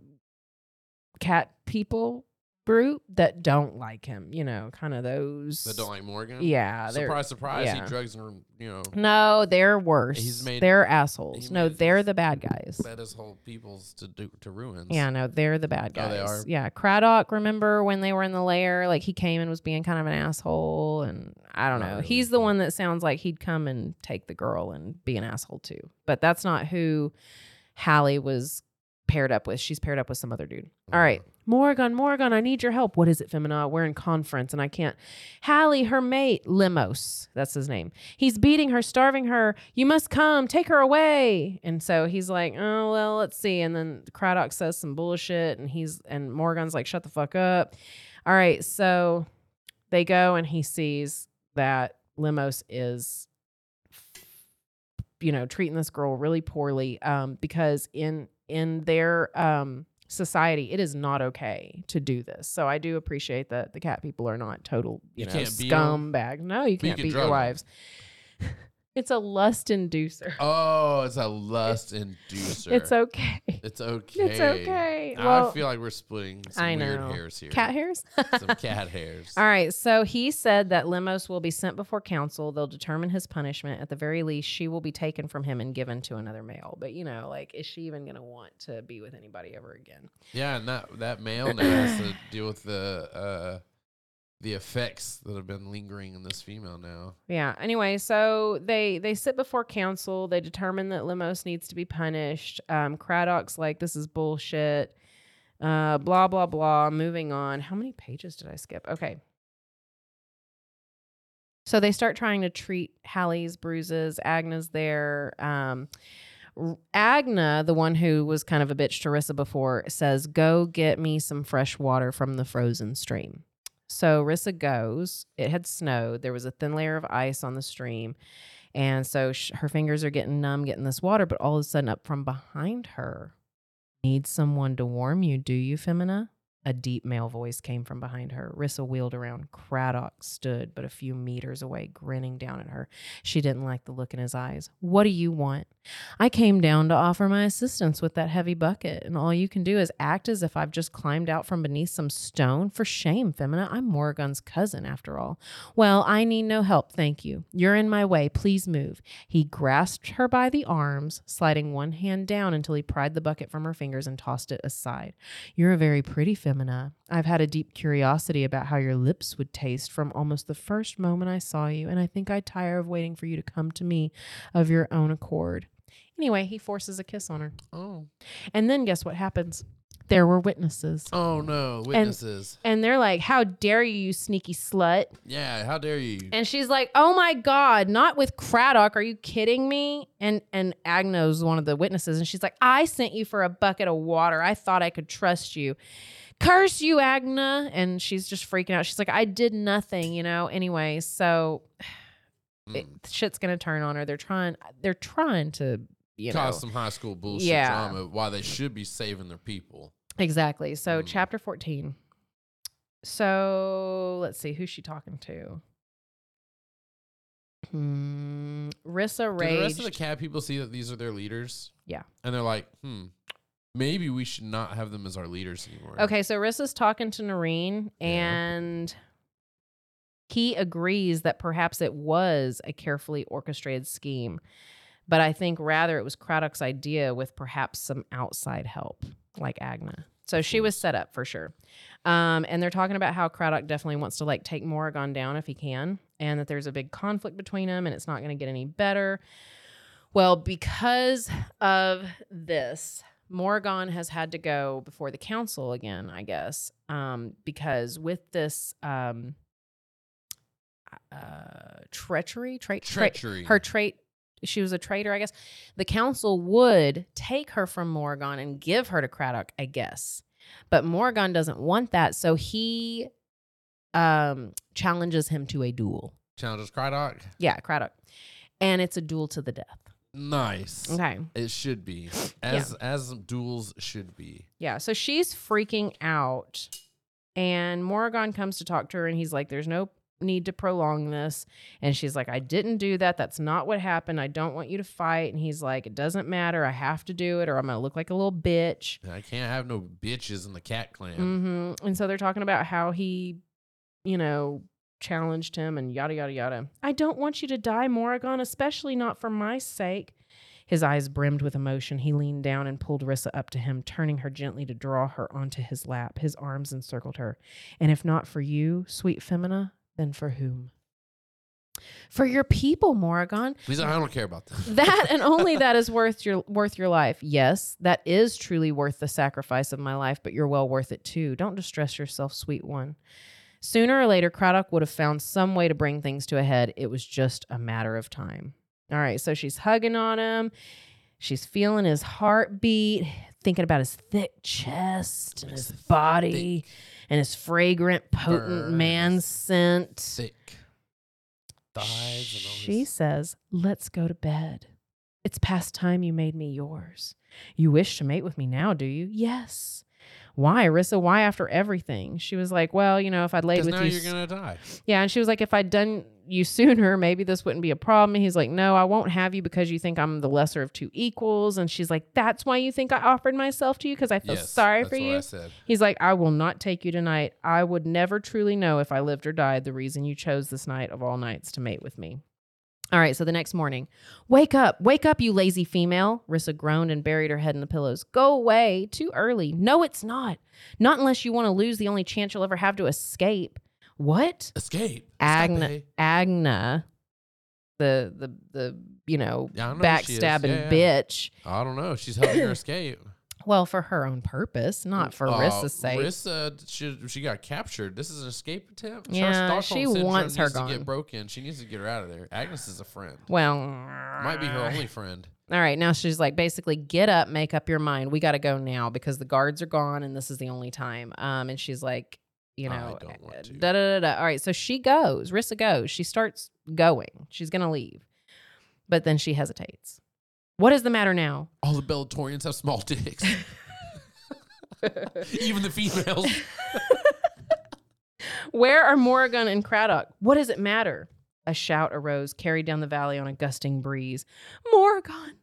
cat people group that don't like him. You know, kind of those That don't like Morgan. Yeah, Surprise, surprise. yeah. He drugs you know no, they're worse. He's made- they're assholes. No, they're the bad guys. led his whole peoples to do to ruins. Yeah, no, they're the bad Oh, guys. they are? Yeah, Craddock. Remember when they were in the lair? Like he came and was being kind of an asshole, and I don't know. really. He's the one that sounds like he'd come and take the girl and be an asshole too. But that's not who Hallie was paired up with. She's paired up with some other dude. All right, mm-hmm. Morgan, Morgan, I need your help. What is it, Femina? We're in conference and I can't. Hallie, her mate, Limos, that's his name. He's beating her, starving her. You must come, take her away. And so he's like, oh well, let's see. And then Craddock says some bullshit, and he's and Morgan's like, shut the fuck up. All right, so they go and he sees that Limos is you know treating this girl really poorly um because in in their um society it is not okay to do this. So i do appreciate that the cat people are not total you, You know can't beat 'em? scumbags. No you can't can beat your wives it's a lust inducer Oh, it's a lust inducer. it's okay It's okay. it's okay I feel like we're splitting some I weird know. hairs here. cat hairs some cat hairs. All right. So he said that Limos will be sent before council. They'll determine his punishment. At the very least, she will be taken from him and given to another male. But, you know, like, is she even going to want to be with anybody ever again? Yeah, and that that male now has to deal with the uh the effects that have been lingering in this female now. Yeah. Anyway, so they they sit before council. They determine that Limos needs to be punished. Um, Craddock's like, this is bullshit. Uh, blah blah blah. Moving on. How many pages did I skip? Okay. So they start trying to treat Hallie's bruises. Agna's there. Um, Agna, the one who was kind of a bitch to Rissa before, says, "Go get me some fresh water from the frozen stream." So Rissa goes. It had snowed. There was a thin layer of ice on the stream. And so sh- her fingers are getting numb getting this water, but all of a sudden, up from behind her, need someone to warm you, do you, Femina? A deep male voice came from behind her. Rissa wheeled around. Craddock stood but a few meters away, grinning down at her. She didn't like the look in his eyes. What do you want? I came down to offer my assistance with that heavy bucket, and all you can do is act as if I've just climbed out from beneath some stone. For shame, Femina. I'm Morrigan's cousin, after all. Well, I need no help, thank you. You're in my way. Please move. He grasped her by the arms, sliding one hand down until he pried the bucket from her fingers and tossed it aside. You're a very pretty Femina. I've had a deep curiosity about how your lips would taste from almost the first moment I saw you, and I think I'd tire of waiting for you to come to me of your own accord. Anyway, he forces a kiss on her. Oh. And then guess what happens? There were witnesses. Oh no, witnesses. And they're like, How dare you, you sneaky slut? yeah, how dare you? And she's like, "Oh my god, not with Craddock. Are you kidding me?" And and Agna's one of the witnesses and she's like, "I sent you for a bucket of water. I thought I could trust you." Curse you, Agna. And she's just freaking out. She's like, "I did nothing, you know." Anyway, so it, Mm. shit's going to turn on her. They're trying they're trying to, you know. Cause some high school bullshit Yeah. drama why they should be saving their people. Exactly. So Mm. chapter 14. So let's see who's she talking to? Hmm. Rissa Do the rest of the raged. cat people see that these are their leaders? Yeah. And they're like, hmm, maybe we should not have them as our leaders anymore. Okay, so Rissa's talking to Noreen, Yeah. and he agrees that perhaps it was a carefully orchestrated scheme, but I think rather it was Craddock's idea with perhaps some outside help, like Agna. So she was set up for sure. Um, and they're talking about how Craddock definitely wants to like take Morrigan down if he can, and that there's a big conflict between them, and it's not going to get any better. Well, because of this, Morgan has had to go before the council again, I guess, um, because with this um, uh, treachery, tra- Treachery. her trait, she was a traitor, I guess. The council would take her from Morgan and give her to Craddock, I guess, but Morgan doesn't want that, so he um, challenges him to a duel. Challenges Crydoc. Yeah, Craddock, and it's a duel to the death. Nice. Okay. It should be. As as duels should be. Yeah, so she's freaking out, and Morgan comes to talk to her, and he's like, "There's no need to prolong this. And she's like, I didn't do that. That's not what happened. I don't want you to fight. And he's like, It doesn't matter. I have to do it or I'm to look like a little bitch. I can't have no bitches in the cat clan. Mm-hmm. And so they're talking about how he, you know, challenged him and yada, yada, yada. I don't want you to die, Morrigan, especially not for my sake. His eyes brimmed with emotion. He leaned down and pulled Rissa up to him, turning her gently to draw her onto his lap. His arms encircled her. And if not for you, sweet Femina, then for whom? For your people, Morrigan. He's like, I don't care about that. That and only that is worth your worth your life. Yes, that is truly worth the sacrifice of my life, but you're well worth it too. Don't distress yourself, sweet one. Sooner or later, Craddock would have found some way to bring things to a head. It was just a matter of time. All right, so she's hugging on him. She's feeling his heartbeat, thinking about his thick chest and his body and his fragrant, potent burns. man scent. Thick thighs and all She says, Let's go to bed. It's past time you made me yours. You wish to mate with me now, do you? Yes. Why, Rissa? Why after everything? She was like, Well, you know, if I'd laid with now you. you're gonna die. yeah. And she was like, If I'd done you sooner, maybe this wouldn't be a problem. And he's like, No, I won't have you because you think I'm the lesser of two equals. And she's like, That's why you think I offered myself to you because I feel yes, sorry that's for what you. I said. He's like, I will not take you tonight. I would never truly know if I lived or died the reason you chose this night of all nights to mate with me. All right, so the next morning, wake up, wake up, you lazy female. Rissa groaned and buried her head in the pillows. Go away, too early. No, it's not. Not unless you want to lose the only chance you'll ever have to escape. What? Escape. Agna, Agna, the the the you know know who she is. backstabbing Yeah, yeah. bitch. I don't know. She's helping her escape. Well, for her own purpose, not for Uh, Rissa's sake. Rissa, she, she got captured. This is an escape attempt. Yeah, she wants her needs to get broken. She needs to get her out of there. Agnes is a friend. well, Might be her only friend. All right, now she's like, basically, get up, make up your mind. We got to go now because the guards are gone, and this is the only time. Um, and she's like, you I know, don't want to. da da da da. All right, so she goes. Rissa goes. She starts going. She's gonna leave, but then she hesitates. What is the matter now? All the Bellatorians have small dicks. Even the females. Where are Morrigan and Craddock? What does it matter? A shout arose, carried down the valley on a gusting breeze. Morrigan!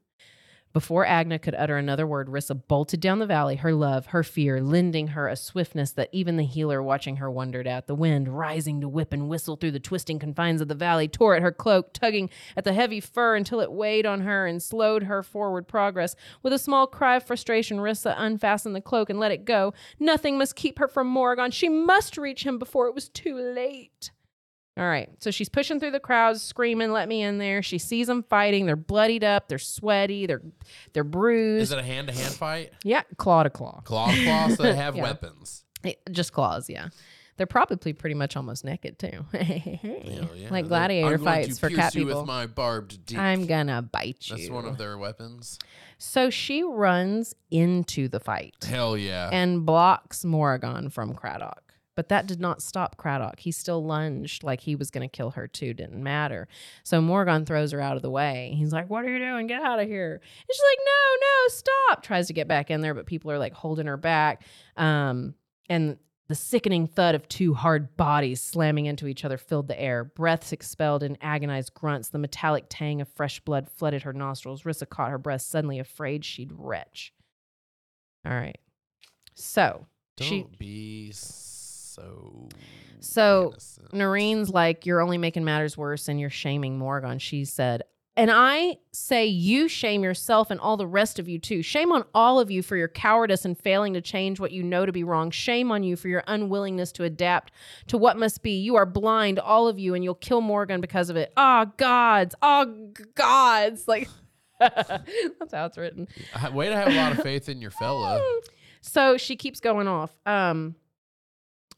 Before Agna could utter another word, Rissa bolted down the valley, her love, her fear, lending her a swiftness that even the healer watching her wondered at. The wind, rising to whip and whistle through the twisting confines of the valley, tore at her cloak, tugging at the heavy fur until it weighed on her and slowed her forward progress. With a small cry of frustration, Rissa unfastened the cloak and let it go. Nothing must keep her from Morrigan. She must reach him before it was too late. All right. So she's pushing through the crowds, screaming, "Let me in there!" She sees them fighting. They're bloodied up. They're sweaty. They're they're bruised. Is it a hand to hand fight? yeah, claw to claw. Claw to claw, so they have Yeah. weapons. Eh, Just claws. Yeah. They're probably pretty much almost naked too. Hell yeah. Like gladiator I'm going fights to for cat you people. with my barbed dick. I'm gonna bite you. That's one of their weapons. so she runs into the fight. Hell yeah. and blocks Morrigan from Craddock. But that did not stop Craddock. He still lunged like he was going to kill her too. Didn't matter. So Morrigan throws her out of the way. He's like, "What are you doing? Get out of here!" And she's like, "No, no, stop!" Tries to get back in there, but people are like holding her back. Um, and the sickening thud of two hard bodies slamming into each other filled the air. Breaths expelled in agonized grunts. The metallic tang of fresh blood flooded her nostrils. Rissa caught her breath, suddenly afraid she'd retch. All right. So Don't she be so. So, innocent. Noreen's like, You're only making matters worse and you're shaming Morgan. She said, and I say you shame yourself and all the rest of you too. Shame on all of you for your cowardice and failing to change what you know to be wrong. Shame on you for your unwillingness to adapt to what must be. You are blind, all of you, and you'll kill Morgan because of it. Ah, gods. Ah, g- gods. Like, that's how it's written. Way to have a lot of faith in your fella. So she keeps going off. Um,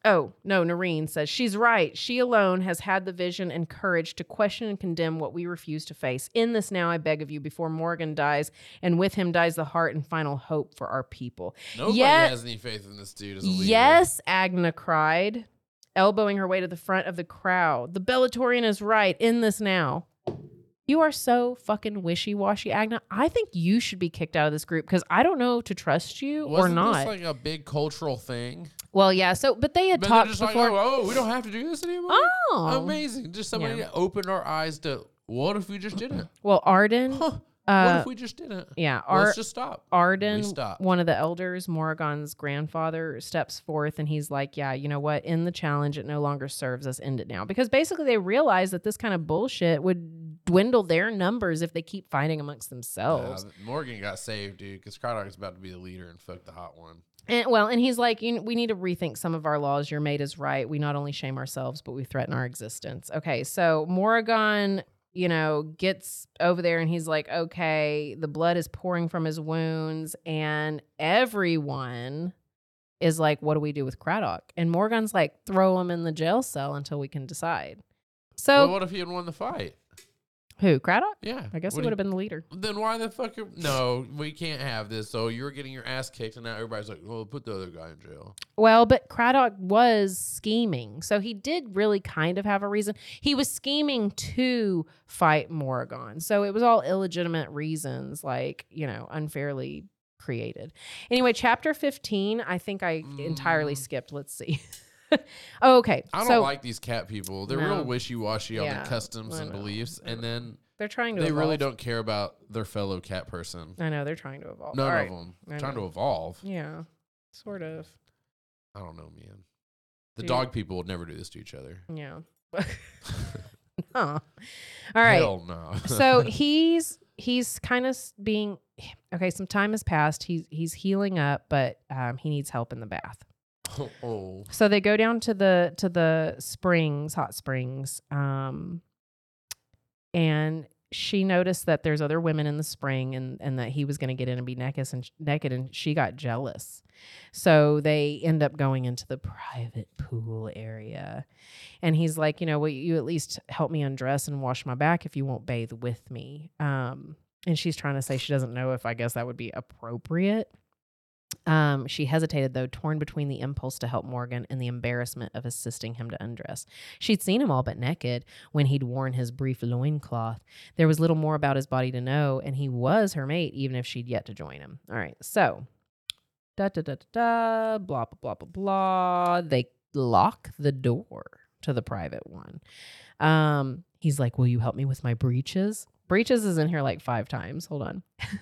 oh, no, Noreen says she's right. She alone has had the vision and courage to question and condemn what we refuse to face. In this now, I beg of you, before Morgan dies, and with him dies the heart and final hope for our people. Nobody Yeah. has any faith in this dude as a leader. Yes, Agna cried, elbowing her way to the front of the crowd. The Bellatorian is right. In this now. You are so fucking wishy washy, Agna. I think you should be kicked out of this group because I don't know to trust you or Wasn't not. this like a big cultural thing? well, yeah. So, but they had But talked just before. like, oh, oh, we don't have to do this anymore. oh, Amazing. Just somebody Yeah. opened our eyes to what if we just didn't? well, Arden. Huh. What Uh, if we just didn't? yeah, Ar- Let's just stop. Arden, one of the elders, Morrigan's grandfather, steps forth and he's like, Yeah, you know what? In the challenge, it no longer serves us. End it now. Because basically, they realize that this kind of bullshit would dwindle their numbers if they keep fighting amongst themselves. Yeah, Morgan got saved, dude, because Craddock is about to be the leader and fuck the hot one. And well, and he's like, we need to rethink some of our laws. Your mate is right. We not only shame ourselves, but we threaten our existence. Okay, so Morrigan, you know, gets over there and he's like, okay, the blood is pouring from his wounds, and everyone is like, what do we do with Craddock? And Morgan's like, throw him in the jail cell until we can decide. So well, what if he had won the fight? Who Craddock? Yeah, I guess he would have been the leader. Then why the fuck? Are, no, we can't have this. So you're getting your ass kicked, and now everybody's like, "Well, put the other guy in jail." Well, but Craddock was scheming. So he did really kind of have a reason. He was scheming to fight Morrigan. So it was all illegitimate reasons, like, you know, unfairly created. Anyway, chapter 15, I think I entirely Mm. skipped. Let's see. oh, okay. I don't so like these cat people. They're No. real wishy washy on Yeah, their customs and beliefs, and then they're trying to they really don't care about their fellow cat person. I know, they're trying to evolve. None All of right. them I trying know. to evolve. Yeah, sort of. I don't know, man. The Dude. dog people would never do this to each other. Yeah. huh. All right. Hell no. so he's he's kind of being okay some time has passed he's he's healing up but um, he needs help in the bath oh, so they go down to the to the springs hot springs um and she noticed that there's other women in the spring and and that he was going to get in and be naked and naked and she got jealous. So they end up going into the private pool area. And he's like you know will you at least help me undress and wash my back if you won't bathe with me? Um and she's trying to say she doesn't know if i guess that would be appropriate um, she hesitated, though, torn between the impulse to help Morgan and the embarrassment of assisting him to undress. She'd seen him all but naked when he'd worn his brief loincloth. There was little more about his body to know, and he was her mate, even if she'd yet to join him. All right, so da da da da da, blah blah blah blah blah. They lock the door to the private one. Um, he's like, "Will you help me with my breeches?" Breeches is in here like five times. Hold on.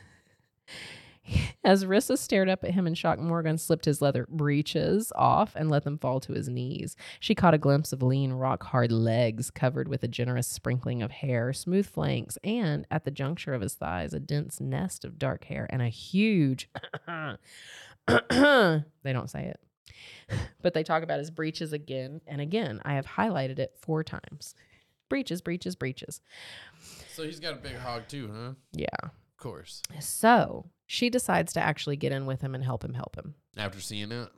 As Rissa stared up at him in shock, Morgan slipped his leather breeches off and let them fall to his knees. She caught a glimpse of lean, rock hard legs covered with a generous sprinkling of hair, smooth flanks, and at the juncture of his thighs, a dense nest of dark hair and a huge. they don't say it, but they talk about his breeches again and again. I have highlighted it four times. Breeches, breeches, breeches. so he's got a big hog too, huh? Yeah. Of course. So she decides to actually get in with him and help him help him. After seeing it,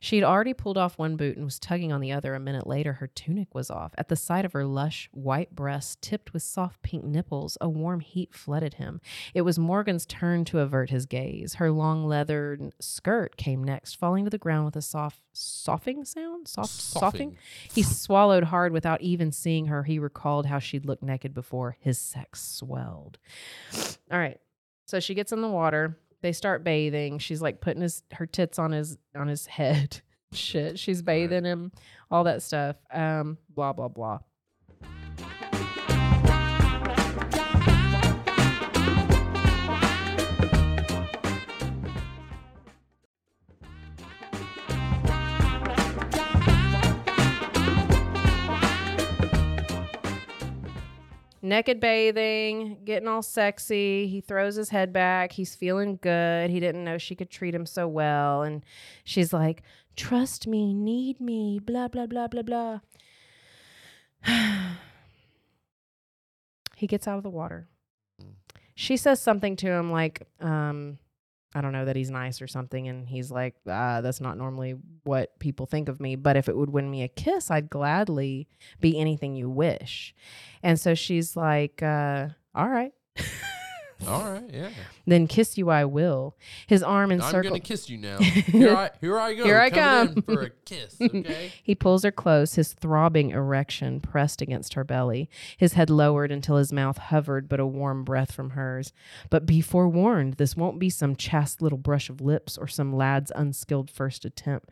She'd already pulled off one boot and was tugging on the other. A minute later, her tunic was off. At the sight of her lush white breasts tipped with soft pink nipples, a warm heat flooded him. It was Morgan's turn to avert his gaze. Her long leathered skirt came next, falling to the ground with a soft, soughing sound? Soft, soughing? He swallowed hard without even seeing her. He recalled how she'd looked naked before. His sex swelled. All right. So she gets in the water. They start bathing. She's like putting his her tits on his on his head. Shit. She's bathing him, all that stuff. Um, blah blah blah. Naked bathing, getting all sexy. He throws his head back. He's feeling good. He didn't know she could treat him so well. And she's like, Trust me, need me, blah, blah, blah, blah, blah. he gets out of the water. She says something to him like, um, I don't know, that he's nice or something. And he's like, ah, that's not normally what people think of me. But if it would win me a kiss, I'd gladly be anything you wish. And so she's like, uh, all right. All right, yeah. Then kiss you I will. His arm I'm encircled. gonna kiss you now. Here I here I go. Here I coming come. for a kiss. Okay. He pulls her close, his throbbing erection pressed against her belly, his head lowered until his mouth hovered but a warm breath from hers. But be forewarned, this won't be some chaste little brush of lips or some lad's unskilled first attempt.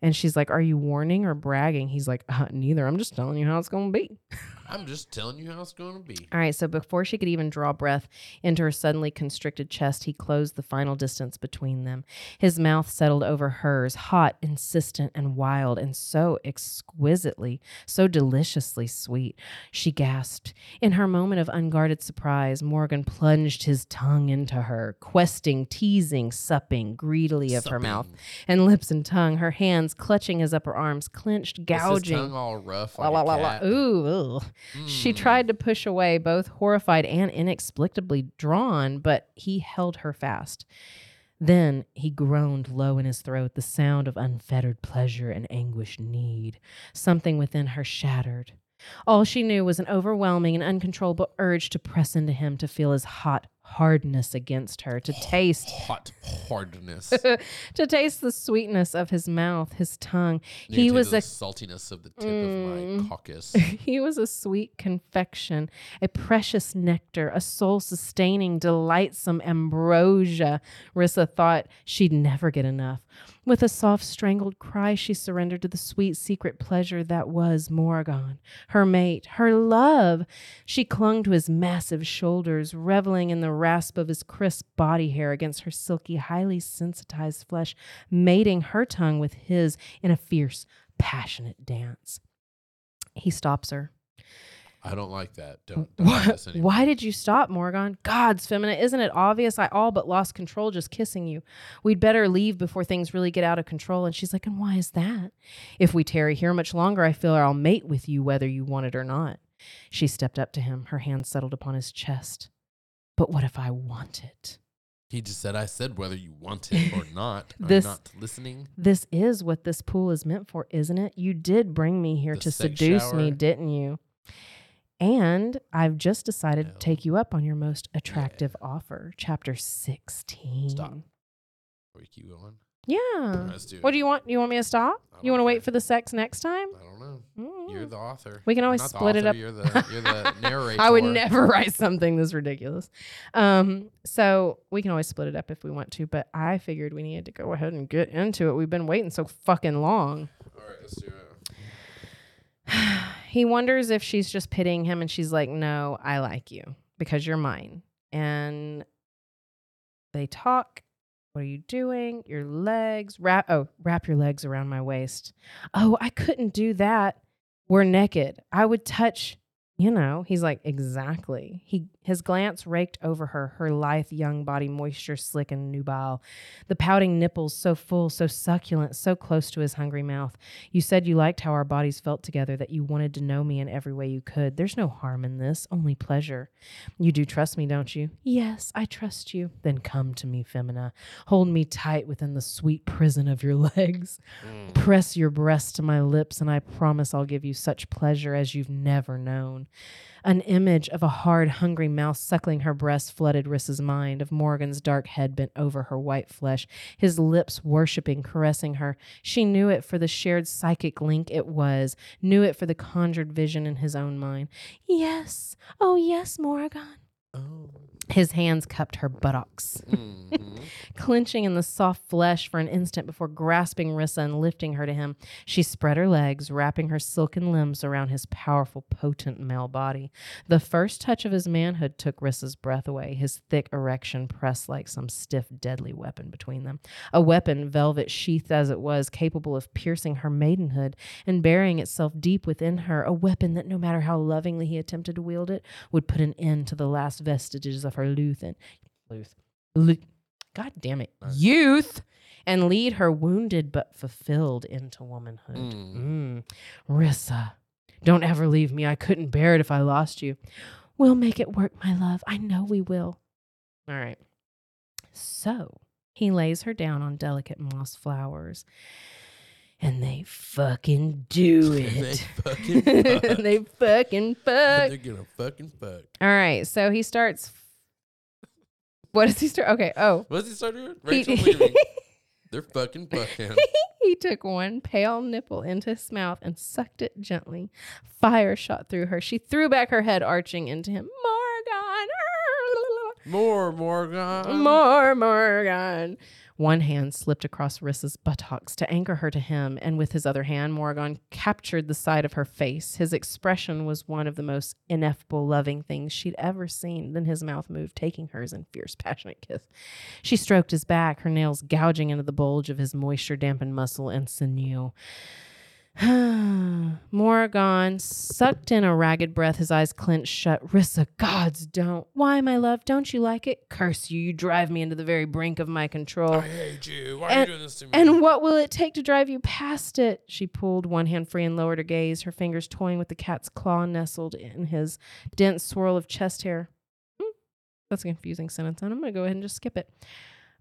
And she's like, Are you warning or bragging? He's like, uh, Neither. I'm just telling you how it's going to be. I'm just telling you how it's gonna be. All right, so before she could even draw breath into her suddenly constricted chest, he closed the final distance between them. His mouth settled over hers, hot, insistent, and wild, and so exquisitely, so deliciously sweet. She gasped. In her moment of unguarded surprise, Morgan plunged his tongue into her, questing, teasing, supping greedily of her mouth and lips and tongue, her hands clutching his upper arms, clenched, gouging. all rough La, like la, la, la. cat? Ooh, ugh. She Mm. tried to push away, both horrified and inexplicably drawn, but he held her fast. Then he groaned low in his throat, the sound of unfettered pleasure and anguished need. Something within her shattered. All she knew was an overwhelming and uncontrollable urge to press into him, to feel his hot hardness against her, to taste hot hardness. to taste the sweetness of his mouth, his tongue. You He was a saltiness of the tip of Mm. my caucus. he was a sweet confection, a precious nectar, a soul sustaining, delightsome ambrosia. Rissa thought she'd never get enough. With a soft, strangled cry, she surrendered to the sweet, secret pleasure that was Morgan, her mate, her love. She clung to his massive shoulders, reveling in the rasp of his crisp body hair against her silky, highly sensitized flesh, mating her tongue with his in a fierce, passionate dance. He stops her. I don't like that. Don't, don't do Why, anymore. why did you stop, Morgan? Gods, Femina, isn't it obvious? I all but lost control just kissing you. We'd better leave before things really get out of control. And she's like, And why is that? If we tarry here much longer, I feel I'll mate with you whether you want it or not. She stepped up to him, her hand settled upon his chest. But what if I want it? He just said, I said whether you want it or not. This- you not listening? This is what this pool is meant for, isn't it? You did bring me here The to seduce me, didn't you? And I've just decided to take you up on your most attractive offer. Chapter 16. Stop. Before you keep going. Yeah. Let's do What do you want? You want me to stop? You want to wait for the sex next time? I don't know. Mm. You're the author. We can always not split it up. You're the, you're the narrator. I would never write something this ridiculous. Um, so we can always split it up if we want to, but I figured we needed to go ahead and get into it. We've been waiting so fucking long. All right, let's do it. he wonders if she's just pitying him and she's like, No, I like you because you're mine. And they talk. What are you doing? Your legs. Wrap oh, wrap your legs around my waist. Oh, I couldn't do that. We're naked. I would touch, you know. He's like, exactly. He his glance raked over her, her lithe young body moisture slick and nubile. The pouting nipples so full, so succulent, so close to his hungry mouth. You said you liked how our bodies felt together, that you wanted to know me in every way you could. There's no harm in this, only pleasure. You do trust me, don't you? Yes, I trust you. Then come to me, Femina. Hold me tight within the sweet prison of your legs. Mm. Press your breast to my lips, and I promise I'll give you such pleasure as you've never known. An image of a hard, hungry mouth suckling her breast flooded Rissa's mind, of Morgan's dark head bent over her white flesh, his lips worshipping, caressing her. She knew it for the shared psychic link it was, knew it for the conjured vision in his own mind. Yes, oh yes, Morgan. Oh. His hands cupped her buttocks Mhm. clenching in the soft flesh for an instant before grasping Rissa and lifting her to him. She spread her legs, wrapping her silken limbs around his powerful, potent male body. The first touch of his manhood took Rissa's breath away, his thick erection pressed like some stiff, deadly weapon between them. A weapon, velvet sheathed as it was, capable of piercing her maidenhood and burying itself deep within her. A weapon that, no matter how lovingly he attempted to wield it, would put an end to the last vestiges of her youth and youth. Lu- God damn it, youth, and lead her wounded but fulfilled into womanhood. Mm. Mm. Rissa, don't ever leave me. I couldn't bear it if I lost you. We'll make it work, my love. I know we will. All right. So he lays her down on delicate moss flowers. And they fucking do it. They fucking fuck. they fucking fuck. They're gonna fucking fuck. All right. So he starts what does he start? Okay. Oh, What does he start doing? He- Rachel. They're fucking fucking. he took one pale nipple into his mouth and sucked it gently. Fire shot through her. She threw back her head, arching into him. Morgan! More Morgan. More Morgan. One hand slipped across Rissa's buttocks to anchor her to him, and with his other hand, Morgan captured the side of her face. His expression was one of the most ineffable, loving things she'd ever seen. Then his mouth moved, taking hers in fierce, passionate kiss. She stroked his back, her nails gouging into the bulge of his moisture dampened muscle and sinew. Morgan sucked in a ragged breath, his eyes clenched shut. Rissa, gods don't. Why, my love, don't you like it? Curse you, you drive me into the very brink of my control. I hate you. Why are you doing this to me? And what will it take to drive you past it? She pulled one hand free and lowered her gaze, her fingers toying with the cat's claw nestled in his dense swirl of chest hair. Hmm, that's a confusing sentence, and I'm going to go ahead and just skip it.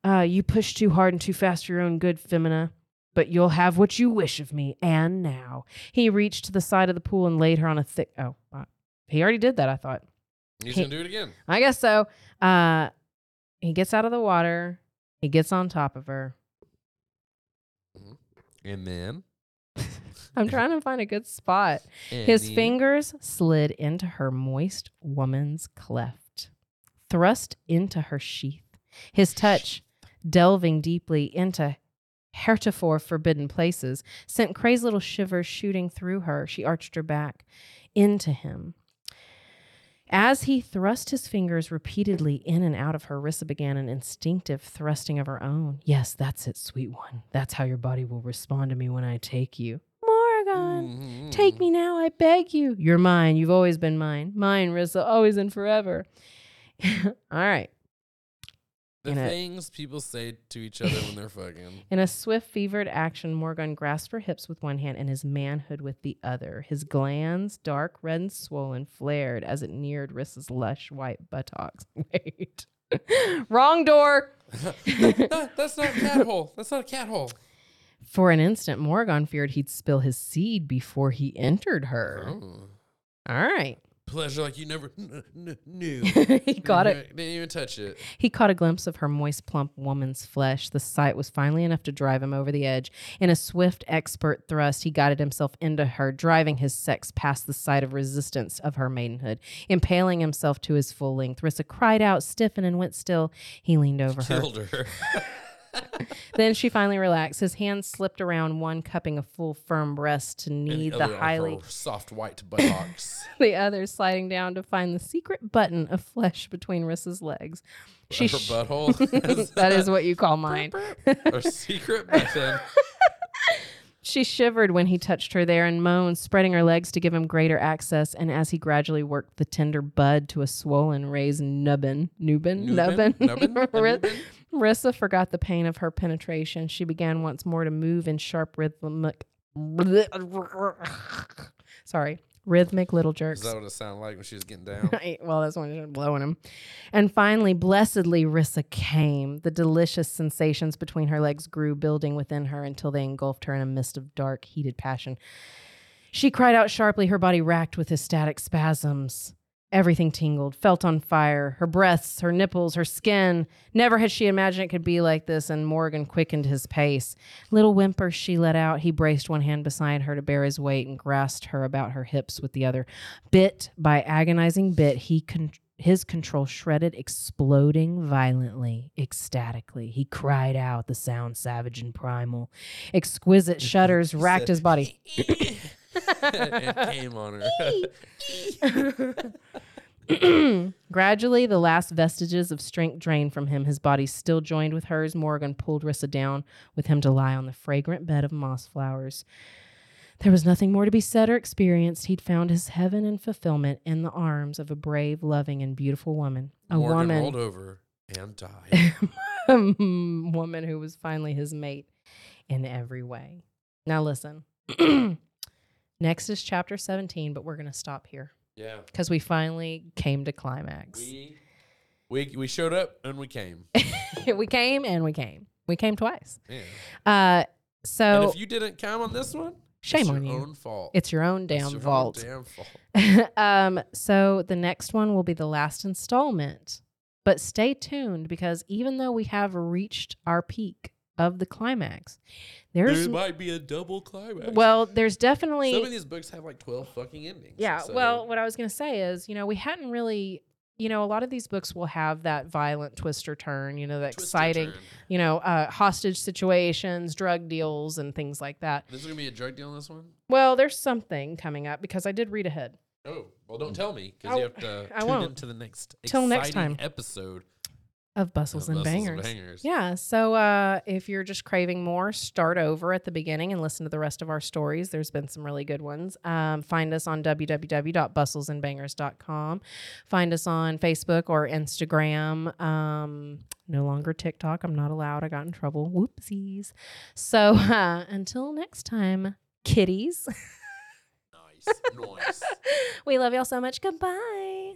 Uh, you push too hard and too fast for your own good, Femina, but you'll have what you wish of me, and now. He reached to the side of the pool and laid her on a thick. Oh, uh, he already did that, I thought. He's he- gonna do it again. I guess so. Uh, he gets out of the water, he gets on top of her. And then I'm trying to find a good spot. His fingers slid into her moist woman's cleft, thrust into her sheath. His touch, delving deeply into heretofore forbidden places, sent crazy little shivers shooting through her. She arched her back into him. As he thrust his fingers repeatedly in and out of her, Rissa began an instinctive thrusting of her own. Yes, that's it, sweet one. That's how your body will respond to me when I take you. Morgan, Mhm. Take me now, I beg you. You're mine. You've always been mine. Mine, Rissa, always and forever. All right. The in a- things people say to each other when they're fucking. In a swift, fevered action, Morgan grasped her hips with one hand and his manhood with the other. His glands, dark red and swollen, flared as it neared Rissa's lush white buttocks. Wait. Wrong door. Ah, that's not a cat hole. That's not a cat hole. For an instant, Morgan feared he'd spill his seed before he entered her. Oh. All right. Pleasure like you never n- n- knew. he got it. Didn't even touch it. He caught a glimpse of her moist, plump woman's flesh. The sight was finally enough to drive him over the edge. In a swift, expert thrust, he guided himself into her, driving his sex past the site of resistance of her maidenhood, impaling himself to his full length. Rissa cried out, stiffened, and went still. He leaned over her. Killed her. Then she finally relaxed. His hand slipped around one, cupping a full, firm breast to knead other the highly, soft white buttocks. the other sliding down to find the secret button of flesh between Rissa's legs. She her butthole. that is what you call mine. Her secret button. She shivered when he touched her there and moaned, spreading her legs to give him greater access. And as he gradually worked the tender bud to a swollen, raised nubbin, nubbin, nubbin, Nubbin? Nubbin? Rissa forgot the pain of her penetration. She began once more to move in sharp rhythmic, sorry, rhythmic little jerks. Is that what it sounded like when she was getting down? well, that's when you're blowing him. And finally, blessedly, Rissa came. The delicious sensations between her legs grew, building within her until they engulfed her in a mist of dark, heated passion. She cried out sharply, her body racked with ecstatic spasms. Everything tingled, felt on fire. Her breasts, her nipples, her skin. Never had she imagined it could be like this, and Morgan quickened his pace. Little whimpers she let out. He braced one hand beside her to bear his weight and grasped her about her hips with the other. Bit by agonizing bit, he con- his control shredded, exploding violently, ecstatically. He cried out, the sound savage and primal. Exquisite shudders racked his body. it came on her. Gradually, the last vestiges of strength drained from him. His body still joined with hers. Morgan pulled Rissa down with him to lie on the fragrant bed of moss flowers. There was nothing more to be said or experienced. He'd found his heaven and fulfillment in the arms of a brave, loving, and beautiful woman. A Morgan woman. rolled over and died. woman who was finally his mate in every way. Now, listen. Next is chapter 17, but we're going to stop here Yeah. because we finally came to climax. We we we showed up and we came. we came and we came. We came twice. Yeah. Uh, and so if you didn't come on this one, shame it's on your you. Own fault. It's your own It's damn your own. Damn fault. um, so the next one will be the last installment But stay tuned because even though we have reached our peak of the climax, there's there might be a double climax. well, there's definitely some of these books have like twelve fucking endings. yeah. so- Well, what I was going to say is, you know, we hadn't really, you know, a lot of these books will have that violent twist or turn, you know, that Twist exciting, you know, uh, hostage situations, drug deals, and things like that. This is gonna be a drug deal in this one. Well, there's something coming up because I did read ahead. Oh well, don't tell me because you have to I tune won't. into the next Till next time. episode Of Bustles of and Bustles Bangers. Bangers. Yeah. So uh, if you're just craving more, start over at the beginning and listen to the rest of our stories. There's been some really good ones. Um, find us on www.bustlesandbangers.com. Find us on Facebook or Instagram. Um, no longer TikTok. I'm not allowed. I got in trouble. Whoopsies. So uh, until next time, kitties, Nice, nice. we love y'all so much. Goodbye.